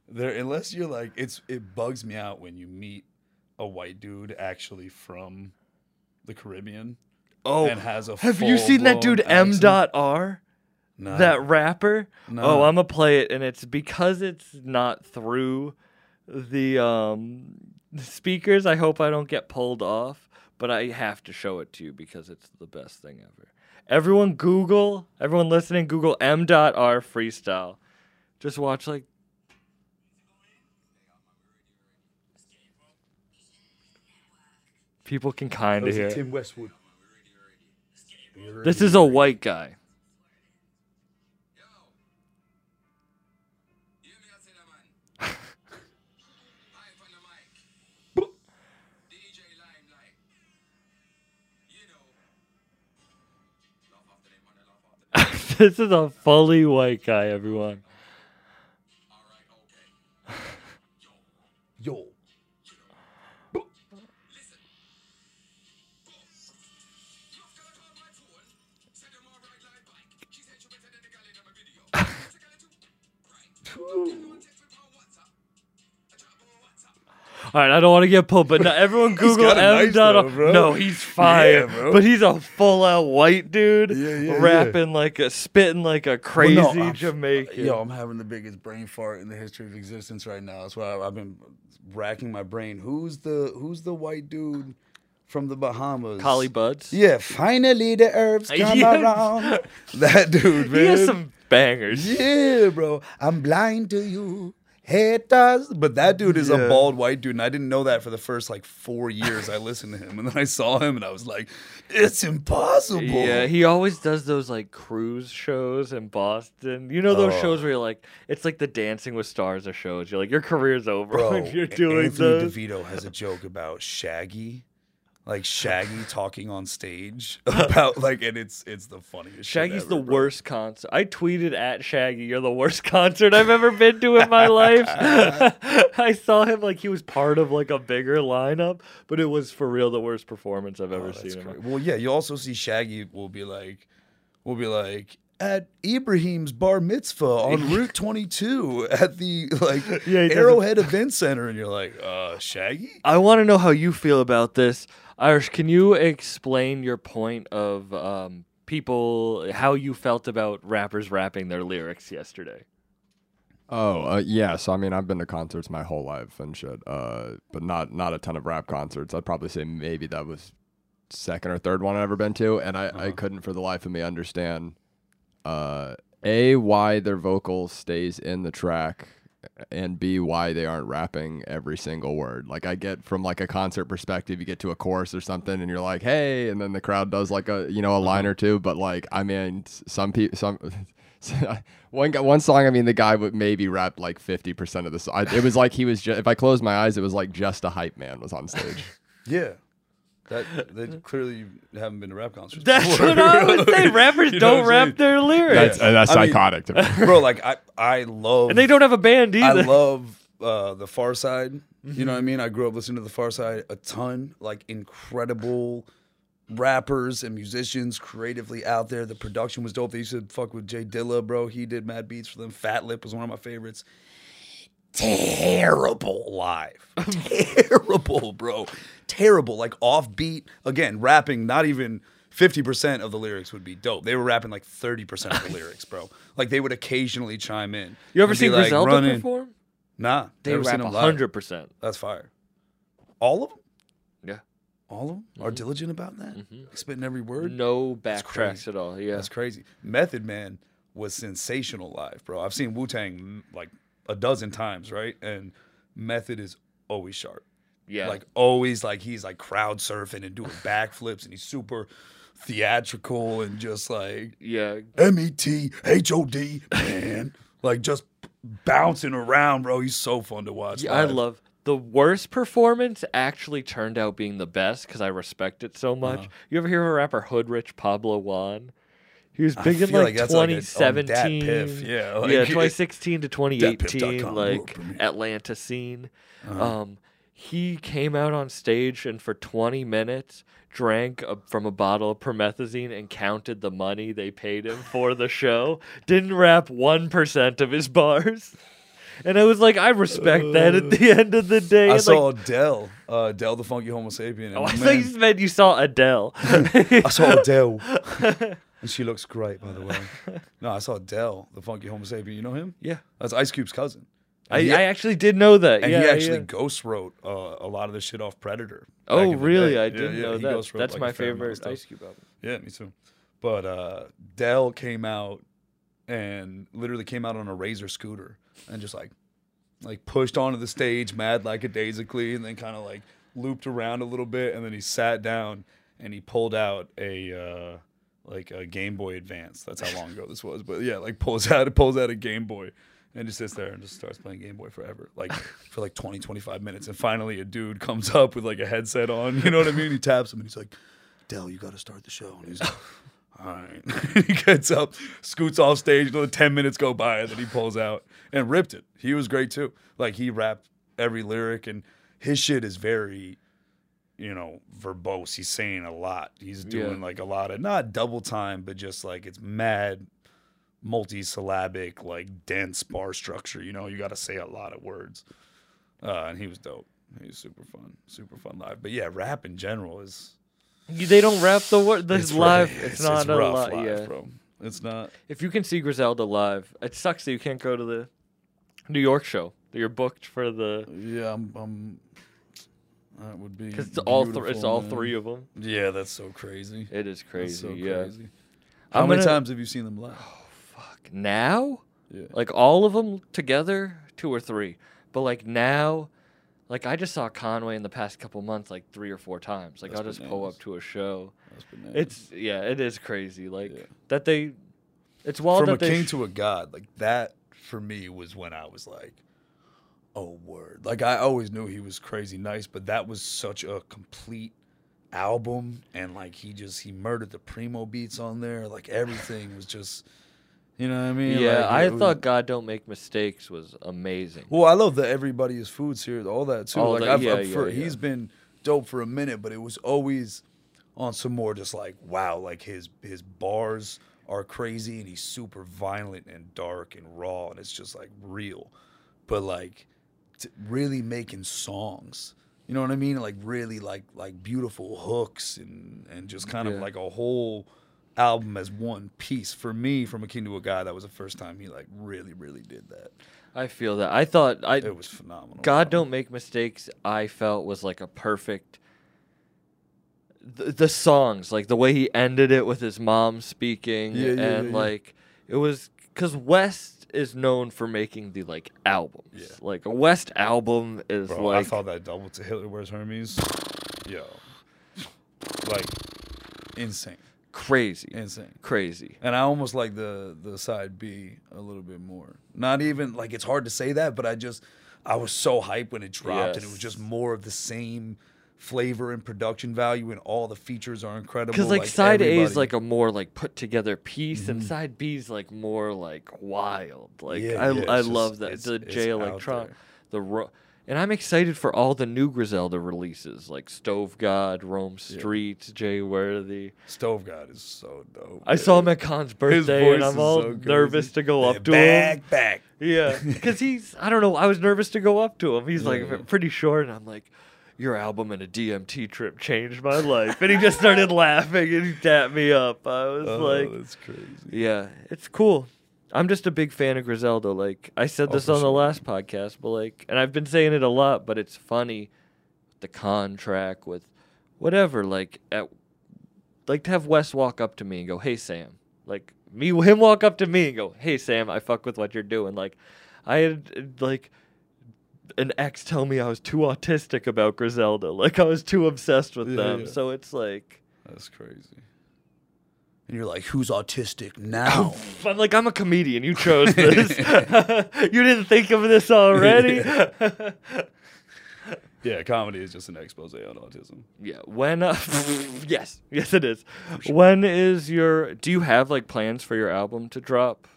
[SPEAKER 3] There, unless you're like, it's it bugs me out when you meet a white dude actually from the Caribbean
[SPEAKER 1] oh,
[SPEAKER 3] and has a.
[SPEAKER 1] have you seen that dude
[SPEAKER 3] full-blown
[SPEAKER 1] M. Dot R?
[SPEAKER 3] Nah.
[SPEAKER 1] That rapper?
[SPEAKER 3] No.
[SPEAKER 1] Oh, I'm gonna play it, and it's because it's not through the um speakers. I hope I don't get pulled off, but I have to show it to you because it's the best thing ever. Everyone, Google. Everyone listening, Google M. Dot R freestyle. Just watch like. People can kind of hear. it.
[SPEAKER 3] Tim Westwood.
[SPEAKER 1] This is a white guy. <laughs> this is a fully white guy, everyone. All right, I don't want to get pulled, but now everyone <laughs> Google M.
[SPEAKER 3] nice
[SPEAKER 1] dot
[SPEAKER 3] though, bro.
[SPEAKER 1] No, he's fire,
[SPEAKER 3] Yeah, bro.
[SPEAKER 1] but he's a full out white dude,
[SPEAKER 3] Yeah, yeah,
[SPEAKER 1] rapping like a spitting like a crazy
[SPEAKER 3] Well, no,
[SPEAKER 1] Jamaican.
[SPEAKER 3] Yo, I'm having the biggest brain fart in the history of existence right now. That's why I've, been racking my brain. Who's the Who's the white dude from the Bahamas?
[SPEAKER 1] Collie Buddz.
[SPEAKER 3] Yeah, finally the herbs <laughs> come around. That dude, man. <laughs>
[SPEAKER 1] he has some bangers.
[SPEAKER 3] Yeah, bro. I'm blind to you. Haters. But that dude is
[SPEAKER 1] Yeah.
[SPEAKER 3] a bald white dude, and I didn't know that for the first like four years I listened to him. And then I saw him and I was like, it's impossible.
[SPEAKER 1] Yeah, he always does those like cruise shows in Boston. You know those
[SPEAKER 3] Oh.
[SPEAKER 1] shows where you're like, it's like the Dancing with Stars of shows. You're like, your career's over
[SPEAKER 3] Bro, <laughs>
[SPEAKER 1] you're doing
[SPEAKER 3] Anthony
[SPEAKER 1] those.
[SPEAKER 3] DeVito has a joke about Shaggy. Like Shaggy talking on stage <laughs> about like and it's it's the funniest
[SPEAKER 1] Shaggy's
[SPEAKER 3] ever,
[SPEAKER 1] the
[SPEAKER 3] bro.
[SPEAKER 1] worst concert. I tweeted at Shaggy, "You're the worst <laughs> concert I've ever been to in my life." <laughs> I saw him like he was part of like a bigger lineup, but it was for real the worst performance I've ever
[SPEAKER 3] Oh,
[SPEAKER 1] seen.
[SPEAKER 3] Well, yeah, you also see Shaggy will be like, will be like at Ibrahim's bar mitzvah on Route 22 at the like
[SPEAKER 1] Yeah, he does it-
[SPEAKER 3] Arrowhead Event Center, and you're like, uh, Shaggy?
[SPEAKER 1] I want to know how you feel about this, Irish. Can you explain your point of um, people how you felt about rappers rapping their lyrics yesterday?
[SPEAKER 7] Oh, uh, yeah. So I mean, I've been to concerts my whole life and shit, uh, but not not a ton of rap concerts. I'd probably say maybe that was second or third one I've ever been to, and I, I couldn't for the life of me understand uh, a why their vocal stays in the track, and b why they aren't rapping every single word. Like I get from like a concert perspective, you get to a chorus or something, and you're like, hey, and then the crowd does like a you know a line uh-huh. or two, but like I mean, some people some. <laughs> one guy, one song. I mean, the guy would maybe rap like fifty percent of the song. It was like he was. Ju- if I closed my eyes, it was like just a hype man was on stage. <laughs>
[SPEAKER 3] Yeah. That, that <laughs> clearly you haven't been to rap concerts.
[SPEAKER 1] That's
[SPEAKER 3] before.
[SPEAKER 1] what I would say. Rappers <laughs>
[SPEAKER 3] You know
[SPEAKER 1] don't rap
[SPEAKER 3] saying?
[SPEAKER 1] their lyrics,
[SPEAKER 7] That's uh, that's
[SPEAKER 3] I mean-
[SPEAKER 7] psychotic to me. <laughs>
[SPEAKER 3] Bro, like I, I love
[SPEAKER 1] and they don't have a band either.
[SPEAKER 3] I love uh, the Pharcyde. You
[SPEAKER 1] Mm-hmm.
[SPEAKER 3] know what I mean? I grew up listening to the Pharcyde a ton. Like incredible rappers and musicians creatively out there. The production was dope. They used to fuck with J Dilla, bro. He did mad beats for them. Fat Lip was one of my favorites. Terrible live. <laughs> Terrible, bro. Terrible. Like offbeat. Again, rapping, not even 50% of the lyrics would be dope. They were rapping like 30% of the <laughs> lyrics, bro. Like they would occasionally chime in.
[SPEAKER 1] You ever seen
[SPEAKER 3] like,
[SPEAKER 1] Griselda
[SPEAKER 3] running-
[SPEAKER 1] perform?
[SPEAKER 3] Nah.
[SPEAKER 1] They rap
[SPEAKER 3] seen them live.
[SPEAKER 1] 100%.
[SPEAKER 3] That's fire. All of them?
[SPEAKER 1] Yeah.
[SPEAKER 3] All of them are mm-hmm. diligent about that. Mm-hmm. Spitting every word.
[SPEAKER 1] No backtracks at all. Yeah.
[SPEAKER 3] That's crazy. Method Man was sensational live, bro. I've seen Wu Tang like a dozen times, right? And Method is always sharp.
[SPEAKER 1] yeah.
[SPEAKER 3] Like always, like he's like crowd surfing and doing backflips, and he's super theatrical and just like
[SPEAKER 1] yeah.
[SPEAKER 3] M E T H O D man, like just bouncing around, bro. He's so fun to watch.
[SPEAKER 1] Yeah, I love the worst performance actually turned out being the best because I respect it so much.
[SPEAKER 3] Uh-huh.
[SPEAKER 1] You ever hear of a rapper Hoodrich Pablo Juan? He was big in like,
[SPEAKER 3] like that's like a-
[SPEAKER 1] 2017.
[SPEAKER 3] Piff, yeah, like-
[SPEAKER 1] yeah, <laughs> 2016 to 2018, like. Atlanta scene.
[SPEAKER 3] Uh-huh.
[SPEAKER 1] Um, he came out on stage and for 20 minutes drank a, from a bottle of promethazine and counted the money they paid him for the show. <laughs> Didn't rap 1% of his bars. And I was like, I respect that at the end of the day.
[SPEAKER 3] I
[SPEAKER 1] And,
[SPEAKER 3] saw
[SPEAKER 1] like,
[SPEAKER 3] Adele, uh, Adele the Funky Homo Sapien.
[SPEAKER 1] Oh, I
[SPEAKER 3] man,
[SPEAKER 1] thought you meant you saw Adele. <laughs>
[SPEAKER 3] I saw Adele, and she looks great, by the way. <laughs> No, I saw Dell, the Funky Homo Sapien. You know him?
[SPEAKER 1] yeah.
[SPEAKER 3] That's Ice Cube's cousin.
[SPEAKER 1] I,
[SPEAKER 3] he-
[SPEAKER 1] I actually did know that.
[SPEAKER 3] and
[SPEAKER 1] yeah,
[SPEAKER 3] he actually
[SPEAKER 1] yeah.
[SPEAKER 3] ghost wrote uh, a lot of the shit off Predator.
[SPEAKER 1] Oh, really? I didn't
[SPEAKER 3] yeah,
[SPEAKER 1] know that. That's
[SPEAKER 3] like,
[SPEAKER 1] my
[SPEAKER 3] a fair amount of
[SPEAKER 1] favorite. Ice Cube album.
[SPEAKER 3] Yeah, me too. But uh, Dell came out and literally came out on a Razor scooter and just like like pushed onto the stage, mad like a daisically, and then kind of like looped around a little bit, and then he sat down and he pulled out a uh, like a Game Boy Advance. That's how long ago this was, but yeah, like pulls out pulls out a Game Boy. And just sits there and just starts playing Game Boy forever, like for like 20, 25 minutes. And finally, a dude comes up with like a headset on. You know what I mean? He taps him and he's like, Dell, you got to start the show. And he's like, all right. <laughs> he gets up, scoots off stage. Another 10 minutes go by, and then he pulls out and ripped it. He was great too. Like, he rapped every lyric, and his shit is very, you know, verbose. He's saying a lot. He's doing
[SPEAKER 1] Yeah.
[SPEAKER 3] like a lot of, not double time, but just like it's mad multi-syllabic, like dense bar structure. You know, you got to say a lot of words. Uh, and he was dope. He was super fun, super fun live. But yeah, rap in general is
[SPEAKER 1] They don't rap the word. This
[SPEAKER 3] it's
[SPEAKER 1] live.
[SPEAKER 3] rough.
[SPEAKER 1] It's, not a
[SPEAKER 3] rough
[SPEAKER 1] lot.
[SPEAKER 3] live,
[SPEAKER 1] yeah.
[SPEAKER 3] bro. It's not.
[SPEAKER 1] If you can see Griselda live, it sucks that you can't go to the New York show. that You're booked for the
[SPEAKER 3] Yeah, I'm. I'm that would be
[SPEAKER 1] because it's all th- it's all
[SPEAKER 3] man.
[SPEAKER 1] three of them.
[SPEAKER 3] Yeah, that's so crazy.
[SPEAKER 1] It is crazy.
[SPEAKER 3] so
[SPEAKER 1] yeah.
[SPEAKER 3] crazy. How
[SPEAKER 1] I'm
[SPEAKER 3] many
[SPEAKER 1] gonna-
[SPEAKER 3] times have you seen them live?
[SPEAKER 1] Oh fuck. Now,
[SPEAKER 3] Yeah.
[SPEAKER 1] like all of them together, two or three. But like now, like I just saw Conway in the past couple months, like three or four times. Like
[SPEAKER 3] That's
[SPEAKER 1] I'll just pull up to a show. It's yeah, it is crazy. Like
[SPEAKER 3] Yeah.
[SPEAKER 1] that they. It's wild
[SPEAKER 3] from
[SPEAKER 1] that
[SPEAKER 3] a king
[SPEAKER 1] sh-
[SPEAKER 3] to a god. Like that for me was when I was like, oh word. Like I always knew he was crazy nice, but that was such a complete album, and like he just he murdered the primo beats on there. Like everything was just, you know what I mean?
[SPEAKER 1] Yeah,
[SPEAKER 3] Like,
[SPEAKER 1] I
[SPEAKER 3] was-
[SPEAKER 1] thought God Don't Make Mistakes was amazing.
[SPEAKER 3] Well, I love the everybody is food series, all that too.
[SPEAKER 1] All
[SPEAKER 3] like
[SPEAKER 1] that-
[SPEAKER 3] I've,
[SPEAKER 1] yeah,
[SPEAKER 3] I've- for,
[SPEAKER 1] yeah, yeah.
[SPEAKER 3] he's been dope for a minute, but it was always on some more just like wow, like his his bars are crazy and he's super violent and dark and raw and it's just like real, but like t- really making songs. You know what I mean? Like really like like beautiful hooks and and just kind of like a whole album as one piece. For me, from a king to a guy, that was the first time he like really really did that.
[SPEAKER 1] I feel that. I thought I
[SPEAKER 3] It was phenomenal.
[SPEAKER 1] God. Don't Make Mistakes, I felt was like a perfect. The, the songs, like the way he ended it with his mom speaking,
[SPEAKER 3] Yeah, yeah,
[SPEAKER 1] and
[SPEAKER 3] yeah, yeah.
[SPEAKER 1] like it was because West is known for making the like albums.
[SPEAKER 3] Yeah.
[SPEAKER 1] Like a West album is
[SPEAKER 3] Bro,
[SPEAKER 1] like
[SPEAKER 3] I thought that double to Hitler Wears Hermes, yo, like insane,
[SPEAKER 1] crazy,
[SPEAKER 3] insane.
[SPEAKER 1] crazy.
[SPEAKER 3] And I almost like the the side B a little bit more. Not even like it's hard to say that, but I just I was so hyped when it dropped, and it was just more of the same flavor and production value, and all the features are incredible.
[SPEAKER 1] Because like, side A is like a more like put together piece, and mm-hmm. side B is like more like wild. Like
[SPEAKER 3] Yeah,
[SPEAKER 1] I
[SPEAKER 3] yeah,
[SPEAKER 1] I
[SPEAKER 3] it's
[SPEAKER 1] love that the J Electron, the ro- And I'm excited for all the new Griselda releases, like Stove God, Rome Streetz, Jay Worthy.
[SPEAKER 3] Stove God is so dope.
[SPEAKER 1] I saw him at Khan's birthday, and I'm all
[SPEAKER 3] so
[SPEAKER 1] nervous to go up to
[SPEAKER 3] back,
[SPEAKER 1] him.
[SPEAKER 3] back.
[SPEAKER 1] Yeah, because he's I don't know. I was nervous to go up to him. He's like pretty short, and I'm like, "Your album and a DMT trip changed my life." And he just started <laughs> laughing and he tapped me up. I was
[SPEAKER 3] Oh,
[SPEAKER 1] like,
[SPEAKER 3] that's crazy.
[SPEAKER 1] "Yeah, it's cool." I'm just a big fan of Griselda. Like I said
[SPEAKER 3] Oh,
[SPEAKER 1] this
[SPEAKER 3] for
[SPEAKER 1] on the
[SPEAKER 3] sure.
[SPEAKER 1] last podcast, but like, and I've been saying it a lot, but it's funny. The contract with whatever, like at like to have Wes walk up to me and go, "Hey Sam," like me, <laughs> him walk up to me and go, "Hey Sam, I fuck with what you're doing." Like, I had like an ex tell me I was too autistic about Griselda, like I was too obsessed with
[SPEAKER 3] Yeah,
[SPEAKER 1] them.
[SPEAKER 3] yeah.
[SPEAKER 1] So it's like
[SPEAKER 3] That's crazy.
[SPEAKER 6] And you're like, who's autistic now? <laughs>
[SPEAKER 1] I'm like I'm a comedian. You chose this. <laughs> <laughs> you didn't think of this already.
[SPEAKER 3] Yeah, comedy is just an expose on autism.
[SPEAKER 1] Yeah. When? Uh, yes. Yes, it is. When is your? Do you have like plans for your album to drop?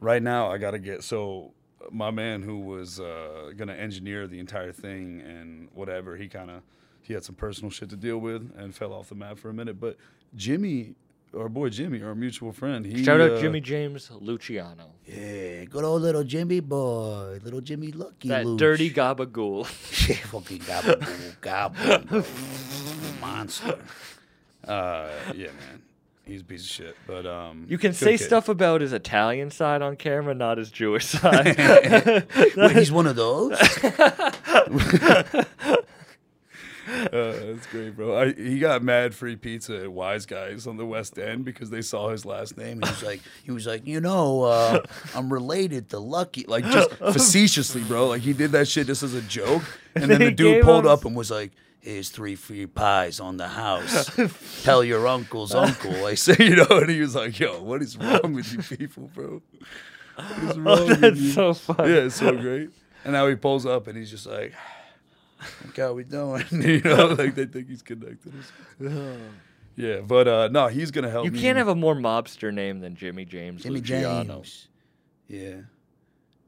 [SPEAKER 3] Right now, I gotta get so my man who was uh, gonna engineer the entire thing and whatever he kind of he had some personal shit to deal with and fell off the map for a minute. But Jimmy, our boy Jimmy, our mutual friend, he
[SPEAKER 1] Shout out
[SPEAKER 3] uh,
[SPEAKER 1] Jimmy James Luciano.
[SPEAKER 6] yeah, good old little Jimmy boy, little Jimmy Lucky.
[SPEAKER 1] That
[SPEAKER 6] Luch.
[SPEAKER 1] dirty gabagool. <laughs>
[SPEAKER 6] Yeah, fucking gobble gobble <laughs> monster.
[SPEAKER 3] Uh, yeah, man, he's a piece of shit. But um,
[SPEAKER 1] You can say stuff about his Italian side on camera, not his Jewish <laughs> side.
[SPEAKER 6] Wait, <laughs> he's one of those.
[SPEAKER 3] Uh, <laughs> that's great, bro. I, he got mad free pizza at Wise Guys on the West End because they saw his last name.
[SPEAKER 6] He was like, he was like, you know, uh, I'm related to Lucky. Like, just
[SPEAKER 3] facetiously, bro. Like he did that shit just as a joke, and
[SPEAKER 1] then
[SPEAKER 3] the
[SPEAKER 1] he
[SPEAKER 3] dude
[SPEAKER 1] gave
[SPEAKER 3] pulled
[SPEAKER 1] him-
[SPEAKER 3] up and
[SPEAKER 6] and was like, here's three free pies on the house. <laughs> Tell your uncle's uncle. I say, <laughs>
[SPEAKER 3] you know, and he was like, "Yo, what is wrong with you people, bro? What is <laughs> wrong
[SPEAKER 1] oh,
[SPEAKER 3] with
[SPEAKER 1] that's
[SPEAKER 3] you?"
[SPEAKER 1] so funny.
[SPEAKER 3] yeah, it's so great. And now he pulls up and he's just like, "What how we doing?" you know, like they think he's connected. <sighs> yeah, but uh, no, he's gonna help
[SPEAKER 1] You
[SPEAKER 3] me.
[SPEAKER 1] can't have a more mobster name than Jimmy James
[SPEAKER 6] Jimmy
[SPEAKER 1] Luciano.
[SPEAKER 6] James. Yeah.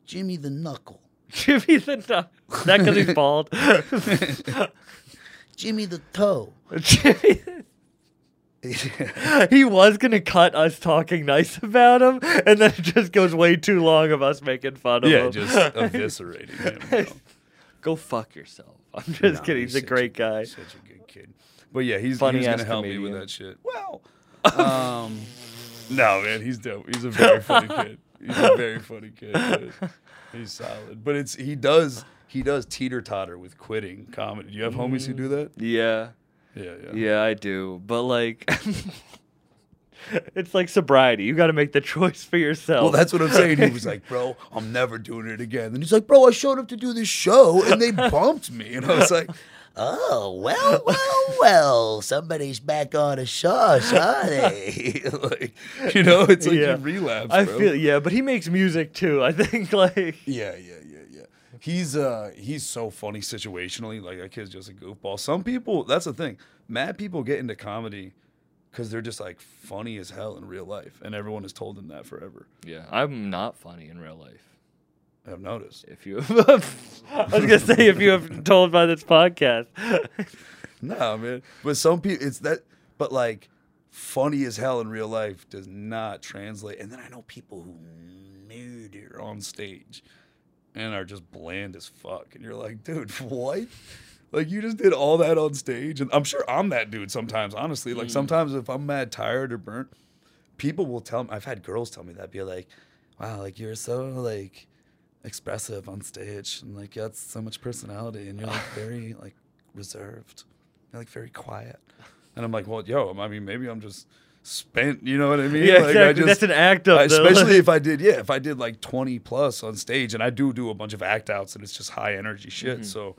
[SPEAKER 6] Jimmy the Knuckle.
[SPEAKER 1] Jimmy the Nut. That because he's bald.
[SPEAKER 6] Jimmy the Toe.
[SPEAKER 1] Jimmy. <laughs> he was gonna cut us talking nice about him, and then it just goes way too long of us making fun of
[SPEAKER 3] yeah,
[SPEAKER 1] him.
[SPEAKER 3] just <laughs> eviscerating him. you.
[SPEAKER 1] Go fuck yourself. I'm just
[SPEAKER 3] Nah,
[SPEAKER 1] kidding. He's a
[SPEAKER 3] such
[SPEAKER 1] great guy.
[SPEAKER 3] Such a good kid. But yeah, he's,
[SPEAKER 1] Funny
[SPEAKER 3] he's
[SPEAKER 1] ass
[SPEAKER 3] gonna help me with that shit. Well, um, <laughs> no, man, he's dope. He's a very funny kid. He's a very funny kid. man. He's solid. But it's he does he does teeter totter with quitting comedy. Do you have homies who mm. do that?
[SPEAKER 1] Yeah,
[SPEAKER 3] Yeah, yeah.
[SPEAKER 1] yeah, I do. But like, <laughs> it's like sobriety. You got to make the choice for yourself.
[SPEAKER 3] Well, that's what I'm saying. He was <laughs> like, "Bro, I'm never doing it again." And he's like, "Bro, I showed up to do this show and they <laughs> bumped me." And I was like,
[SPEAKER 6] Oh, well, well, well. Somebody's back on a sauce, are they?
[SPEAKER 3] like, you know, it's like
[SPEAKER 1] Yeah.
[SPEAKER 3] you relapse.
[SPEAKER 1] I feel yeah, but he makes music too. I think like
[SPEAKER 3] yeah, yeah, yeah. He's uh he's so funny situationally. Like that kid's just a goofball. Some people that's the thing. Mad people get into comedy because they're just like funny as hell in real life, and everyone has told them that forever.
[SPEAKER 1] yeah, I'm not funny in real life.
[SPEAKER 3] I've noticed.
[SPEAKER 1] If you, have, <laughs> I was gonna say if you have told by this podcast. <laughs>
[SPEAKER 3] Nah, man. But some people, it's that. But like, funny as hell in real life does not translate. And then I know people who murder on stage and are just bland as fuck, and you're like, dude, <laughs> what? Like you just did all that on stage, and I'm sure I'm that dude sometimes. Honestly, like mm. sometimes if I'm mad, tired, or burnt, people will tell me. I've had girls tell me that, be like, "Wow, like you're so like expressive on stage, and like you got so much personality, and you're like very <laughs> like reserved, you're like very quiet." And I'm like, "Well, yo, I mean, maybe I'm just spent. You know what I mean?
[SPEAKER 1] Yeah,
[SPEAKER 3] like, I
[SPEAKER 1] exactly.
[SPEAKER 3] just-
[SPEAKER 1] That's an act of
[SPEAKER 3] I- especially if I <laughs> did, yeah, if I did like 20 plus on stage, and I do do a bunch of act outs, and it's just high energy shit. Mm-hmm. So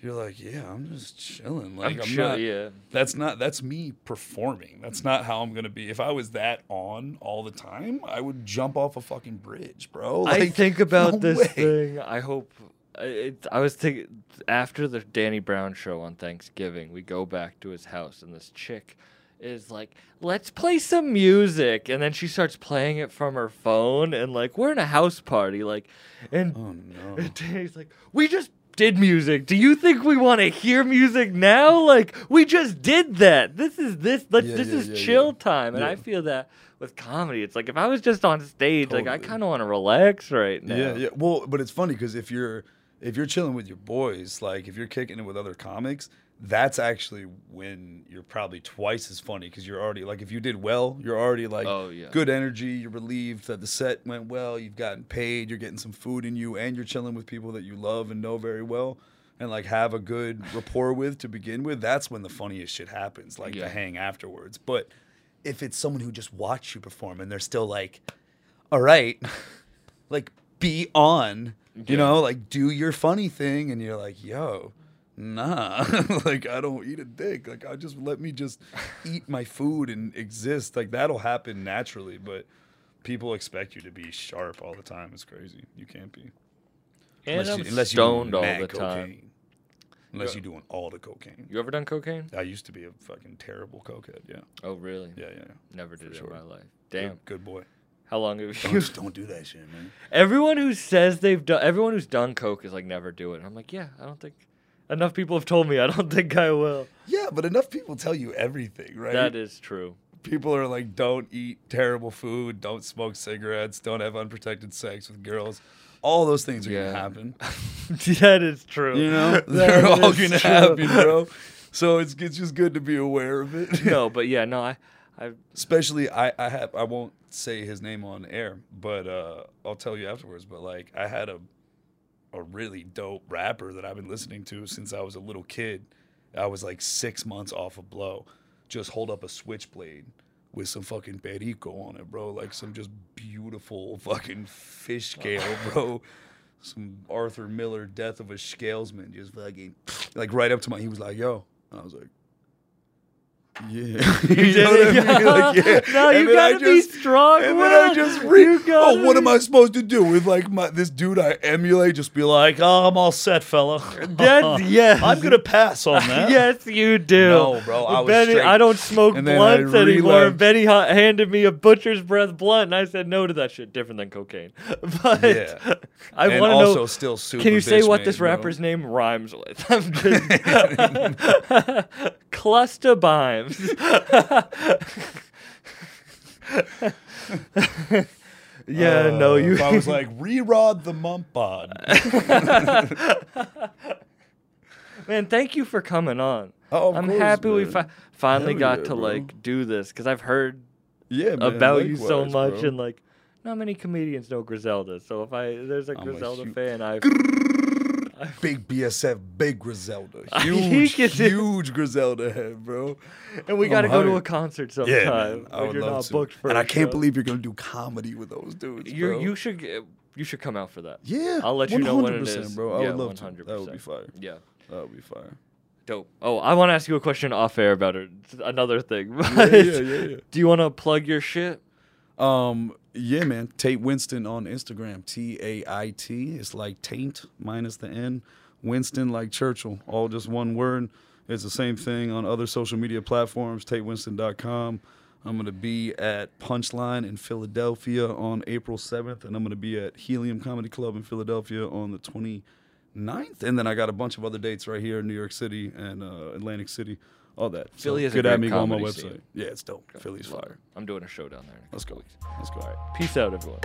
[SPEAKER 3] you're like, yeah, I'm just chilling. Like
[SPEAKER 1] I'm
[SPEAKER 3] I'm,
[SPEAKER 1] chill-
[SPEAKER 3] not.
[SPEAKER 1] yeah.
[SPEAKER 3] That's not. That's me performing. That's not how I'm gonna be. If I was that on all the time, I would jump off a fucking bridge, bro.
[SPEAKER 1] I think about
[SPEAKER 3] no
[SPEAKER 1] this
[SPEAKER 3] way.
[SPEAKER 1] thing. I hope. It, I was thinking after the Danny Brown show on Thanksgiving, we go back to his house, and this chick is like, "Let's play some music," and then she starts playing it from her phone, and like we're in a house party, like, and
[SPEAKER 3] Oh no. <laughs>
[SPEAKER 1] and Danny's like, "We just did music. Do you think we want to hear music now? Like we just did that. This is this. Let's,
[SPEAKER 3] Yeah,
[SPEAKER 1] this
[SPEAKER 3] yeah,
[SPEAKER 1] is
[SPEAKER 3] yeah,
[SPEAKER 1] chill time, and I feel that with comedy. It's like if I was just on stage, like I kind of want to relax right now.
[SPEAKER 3] Yeah, yeah. Well, but it's funny because if you're if you're chilling with your boys, like if you're kicking it with other comics, that's actually when you're probably twice as funny because you're already like if you did well, you're already like
[SPEAKER 1] Oh, yeah.
[SPEAKER 3] good energy. You're relieved that the set went well. You've gotten paid. You're getting some food in you, and you're chilling with people that you love and know very well. And like have a good rapport with to begin with, that's when the funniest shit happens, like
[SPEAKER 1] Yeah.
[SPEAKER 3] the hang afterwards. But if it's someone who just watched you perform and they're still like, all right, <laughs> like be on, you know, like do your funny thing, and you're like, yo, nah, <laughs> like I don't eat a dick, like I just let me just eat my food and exist, like that'll happen naturally, but people expect you to be sharp all the time. It's crazy. You can't be
[SPEAKER 1] And
[SPEAKER 3] unless,
[SPEAKER 1] I'm
[SPEAKER 3] you, unless you're doing
[SPEAKER 1] stoned all
[SPEAKER 3] mad
[SPEAKER 1] the time.
[SPEAKER 3] cocaine. Unless you're doing all the cocaine.
[SPEAKER 1] You ever done cocaine?
[SPEAKER 3] I used to be a fucking terrible cokehead. Yeah,
[SPEAKER 1] Oh, really?
[SPEAKER 3] yeah, yeah. yeah.
[SPEAKER 1] Never did it
[SPEAKER 3] sure.
[SPEAKER 1] in my life. Damn.
[SPEAKER 3] Good, good boy.
[SPEAKER 1] How long have you?
[SPEAKER 3] Don't, don't do that shit, man. <laughs>
[SPEAKER 1] Everyone who says they've done, everyone who's done coke is like never do it. And I'm like, yeah, I don't think. Enough people have told me I don't <laughs> think I will.
[SPEAKER 3] Yeah, but enough people tell you everything, right?
[SPEAKER 1] That is true.
[SPEAKER 3] people are like, don't eat terrible food, don't smoke cigarettes, don't have unprotected sex with girls. All those things are
[SPEAKER 1] Yeah.
[SPEAKER 3] gonna happen. <laughs>
[SPEAKER 1] that is true.
[SPEAKER 3] You know, <laughs> they're all gonna
[SPEAKER 1] true.
[SPEAKER 3] happen, bro. So it's it's just good to be aware of it.
[SPEAKER 1] no, but yeah, no, I, I,
[SPEAKER 3] Especially, I I have I won't say his name on air, but uh, I'll tell you afterwards. But like, I had a a really dope rapper that I've been listening to since I was a little kid. I was like six months off of blow. Just hold up a switchblade with some fucking perico on it, bro. Like some just beautiful fucking fish oh. scale, <laughs> bro. Some Arthur Miller death of a scalesman, just fucking like right up to my. He was like, "Yo," and I was like. Yeah, <laughs> you know what I mean? Like, yeah.
[SPEAKER 1] No,
[SPEAKER 3] and
[SPEAKER 1] you gotta be
[SPEAKER 3] just-
[SPEAKER 1] strong.
[SPEAKER 3] and then I just.
[SPEAKER 1] You
[SPEAKER 3] Oh, what am I supposed to do with like my this dude I emulate? Just be like, oh, I'm all set, fella. <laughs>
[SPEAKER 1] That's <laughs> yes.
[SPEAKER 3] I'm gonna pass on that.
[SPEAKER 1] yes, you do.
[SPEAKER 3] No, bro, I was
[SPEAKER 1] Benny,
[SPEAKER 3] straight-
[SPEAKER 1] I don't smoke
[SPEAKER 3] And then I
[SPEAKER 1] blunts anymore. Benny handed me a butcher's breath blunt, and I said no to that shit. Different than cocaine. But
[SPEAKER 3] Yeah.
[SPEAKER 1] I want to
[SPEAKER 3] also
[SPEAKER 1] know.
[SPEAKER 3] still super.
[SPEAKER 1] Can you say what this
[SPEAKER 3] bro.
[SPEAKER 1] rapper's name rhymes with? I'm just <laughs> Yeah, no,
[SPEAKER 3] Uh,
[SPEAKER 1] you.
[SPEAKER 3] If I was <laughs> like re-rod the mump bod. <laughs>
[SPEAKER 1] Man, thank you for coming on.
[SPEAKER 3] Oh,
[SPEAKER 1] I'm
[SPEAKER 3] course,
[SPEAKER 1] happy we fi- finally
[SPEAKER 3] Hell
[SPEAKER 1] got
[SPEAKER 3] yeah,
[SPEAKER 1] to
[SPEAKER 3] bro.
[SPEAKER 1] like do this because I've heard
[SPEAKER 3] Yeah, man,
[SPEAKER 1] about you so much
[SPEAKER 3] bro.
[SPEAKER 1] and like not many comedians know Griselda. So if I there's a
[SPEAKER 3] I'm
[SPEAKER 1] Griselda fan, I <laughs>
[SPEAKER 3] big BSF, big Griselda, <laughs> huge, huge Griselda head, bro.
[SPEAKER 1] and we got to go to a concert sometime.
[SPEAKER 3] Yeah, I would
[SPEAKER 1] you're
[SPEAKER 3] love
[SPEAKER 1] not
[SPEAKER 3] to.
[SPEAKER 1] booked for
[SPEAKER 3] and I can't
[SPEAKER 1] show.
[SPEAKER 3] believe you're gonna do comedy with those dudes,
[SPEAKER 1] you
[SPEAKER 3] bro.
[SPEAKER 1] you should g- you should come out for that.
[SPEAKER 3] Yeah,
[SPEAKER 1] I'll let you know when it is, 100%,
[SPEAKER 3] bro. I
[SPEAKER 1] yeah,
[SPEAKER 3] would love
[SPEAKER 1] 100%.
[SPEAKER 3] That would be fire.
[SPEAKER 1] Yeah.
[SPEAKER 3] That would be fire.
[SPEAKER 1] Dope. Oh, I want to ask you a question off air about it. Another thing.
[SPEAKER 3] Yeah, yeah, yeah, <laughs> yeah.
[SPEAKER 1] Do you want to plug your shit?
[SPEAKER 3] Um, yeah, man. Tait Winston on Instagram. T A I T. It's like taint minus the N. Winston like Churchill. All just one word. It's the same thing on other social media platforms. TaitWinston.com. I'm gonna be at Punchline in Philadelphia on April 7th, and I'm gonna be at Helium Comedy Club in Philadelphia on the 29th. And then I got a bunch of other dates right here in New York City and uh, Atlantic City. All that.
[SPEAKER 1] Philly
[SPEAKER 3] so
[SPEAKER 1] is a
[SPEAKER 3] good
[SPEAKER 1] great
[SPEAKER 3] at me go on my website.
[SPEAKER 1] scene.
[SPEAKER 3] Yeah, it's dope. Philly's fire.
[SPEAKER 1] I'm doing a show down there.
[SPEAKER 3] Let's go.
[SPEAKER 1] weeks.
[SPEAKER 3] Let's go.
[SPEAKER 1] All right. Peace out, everyone.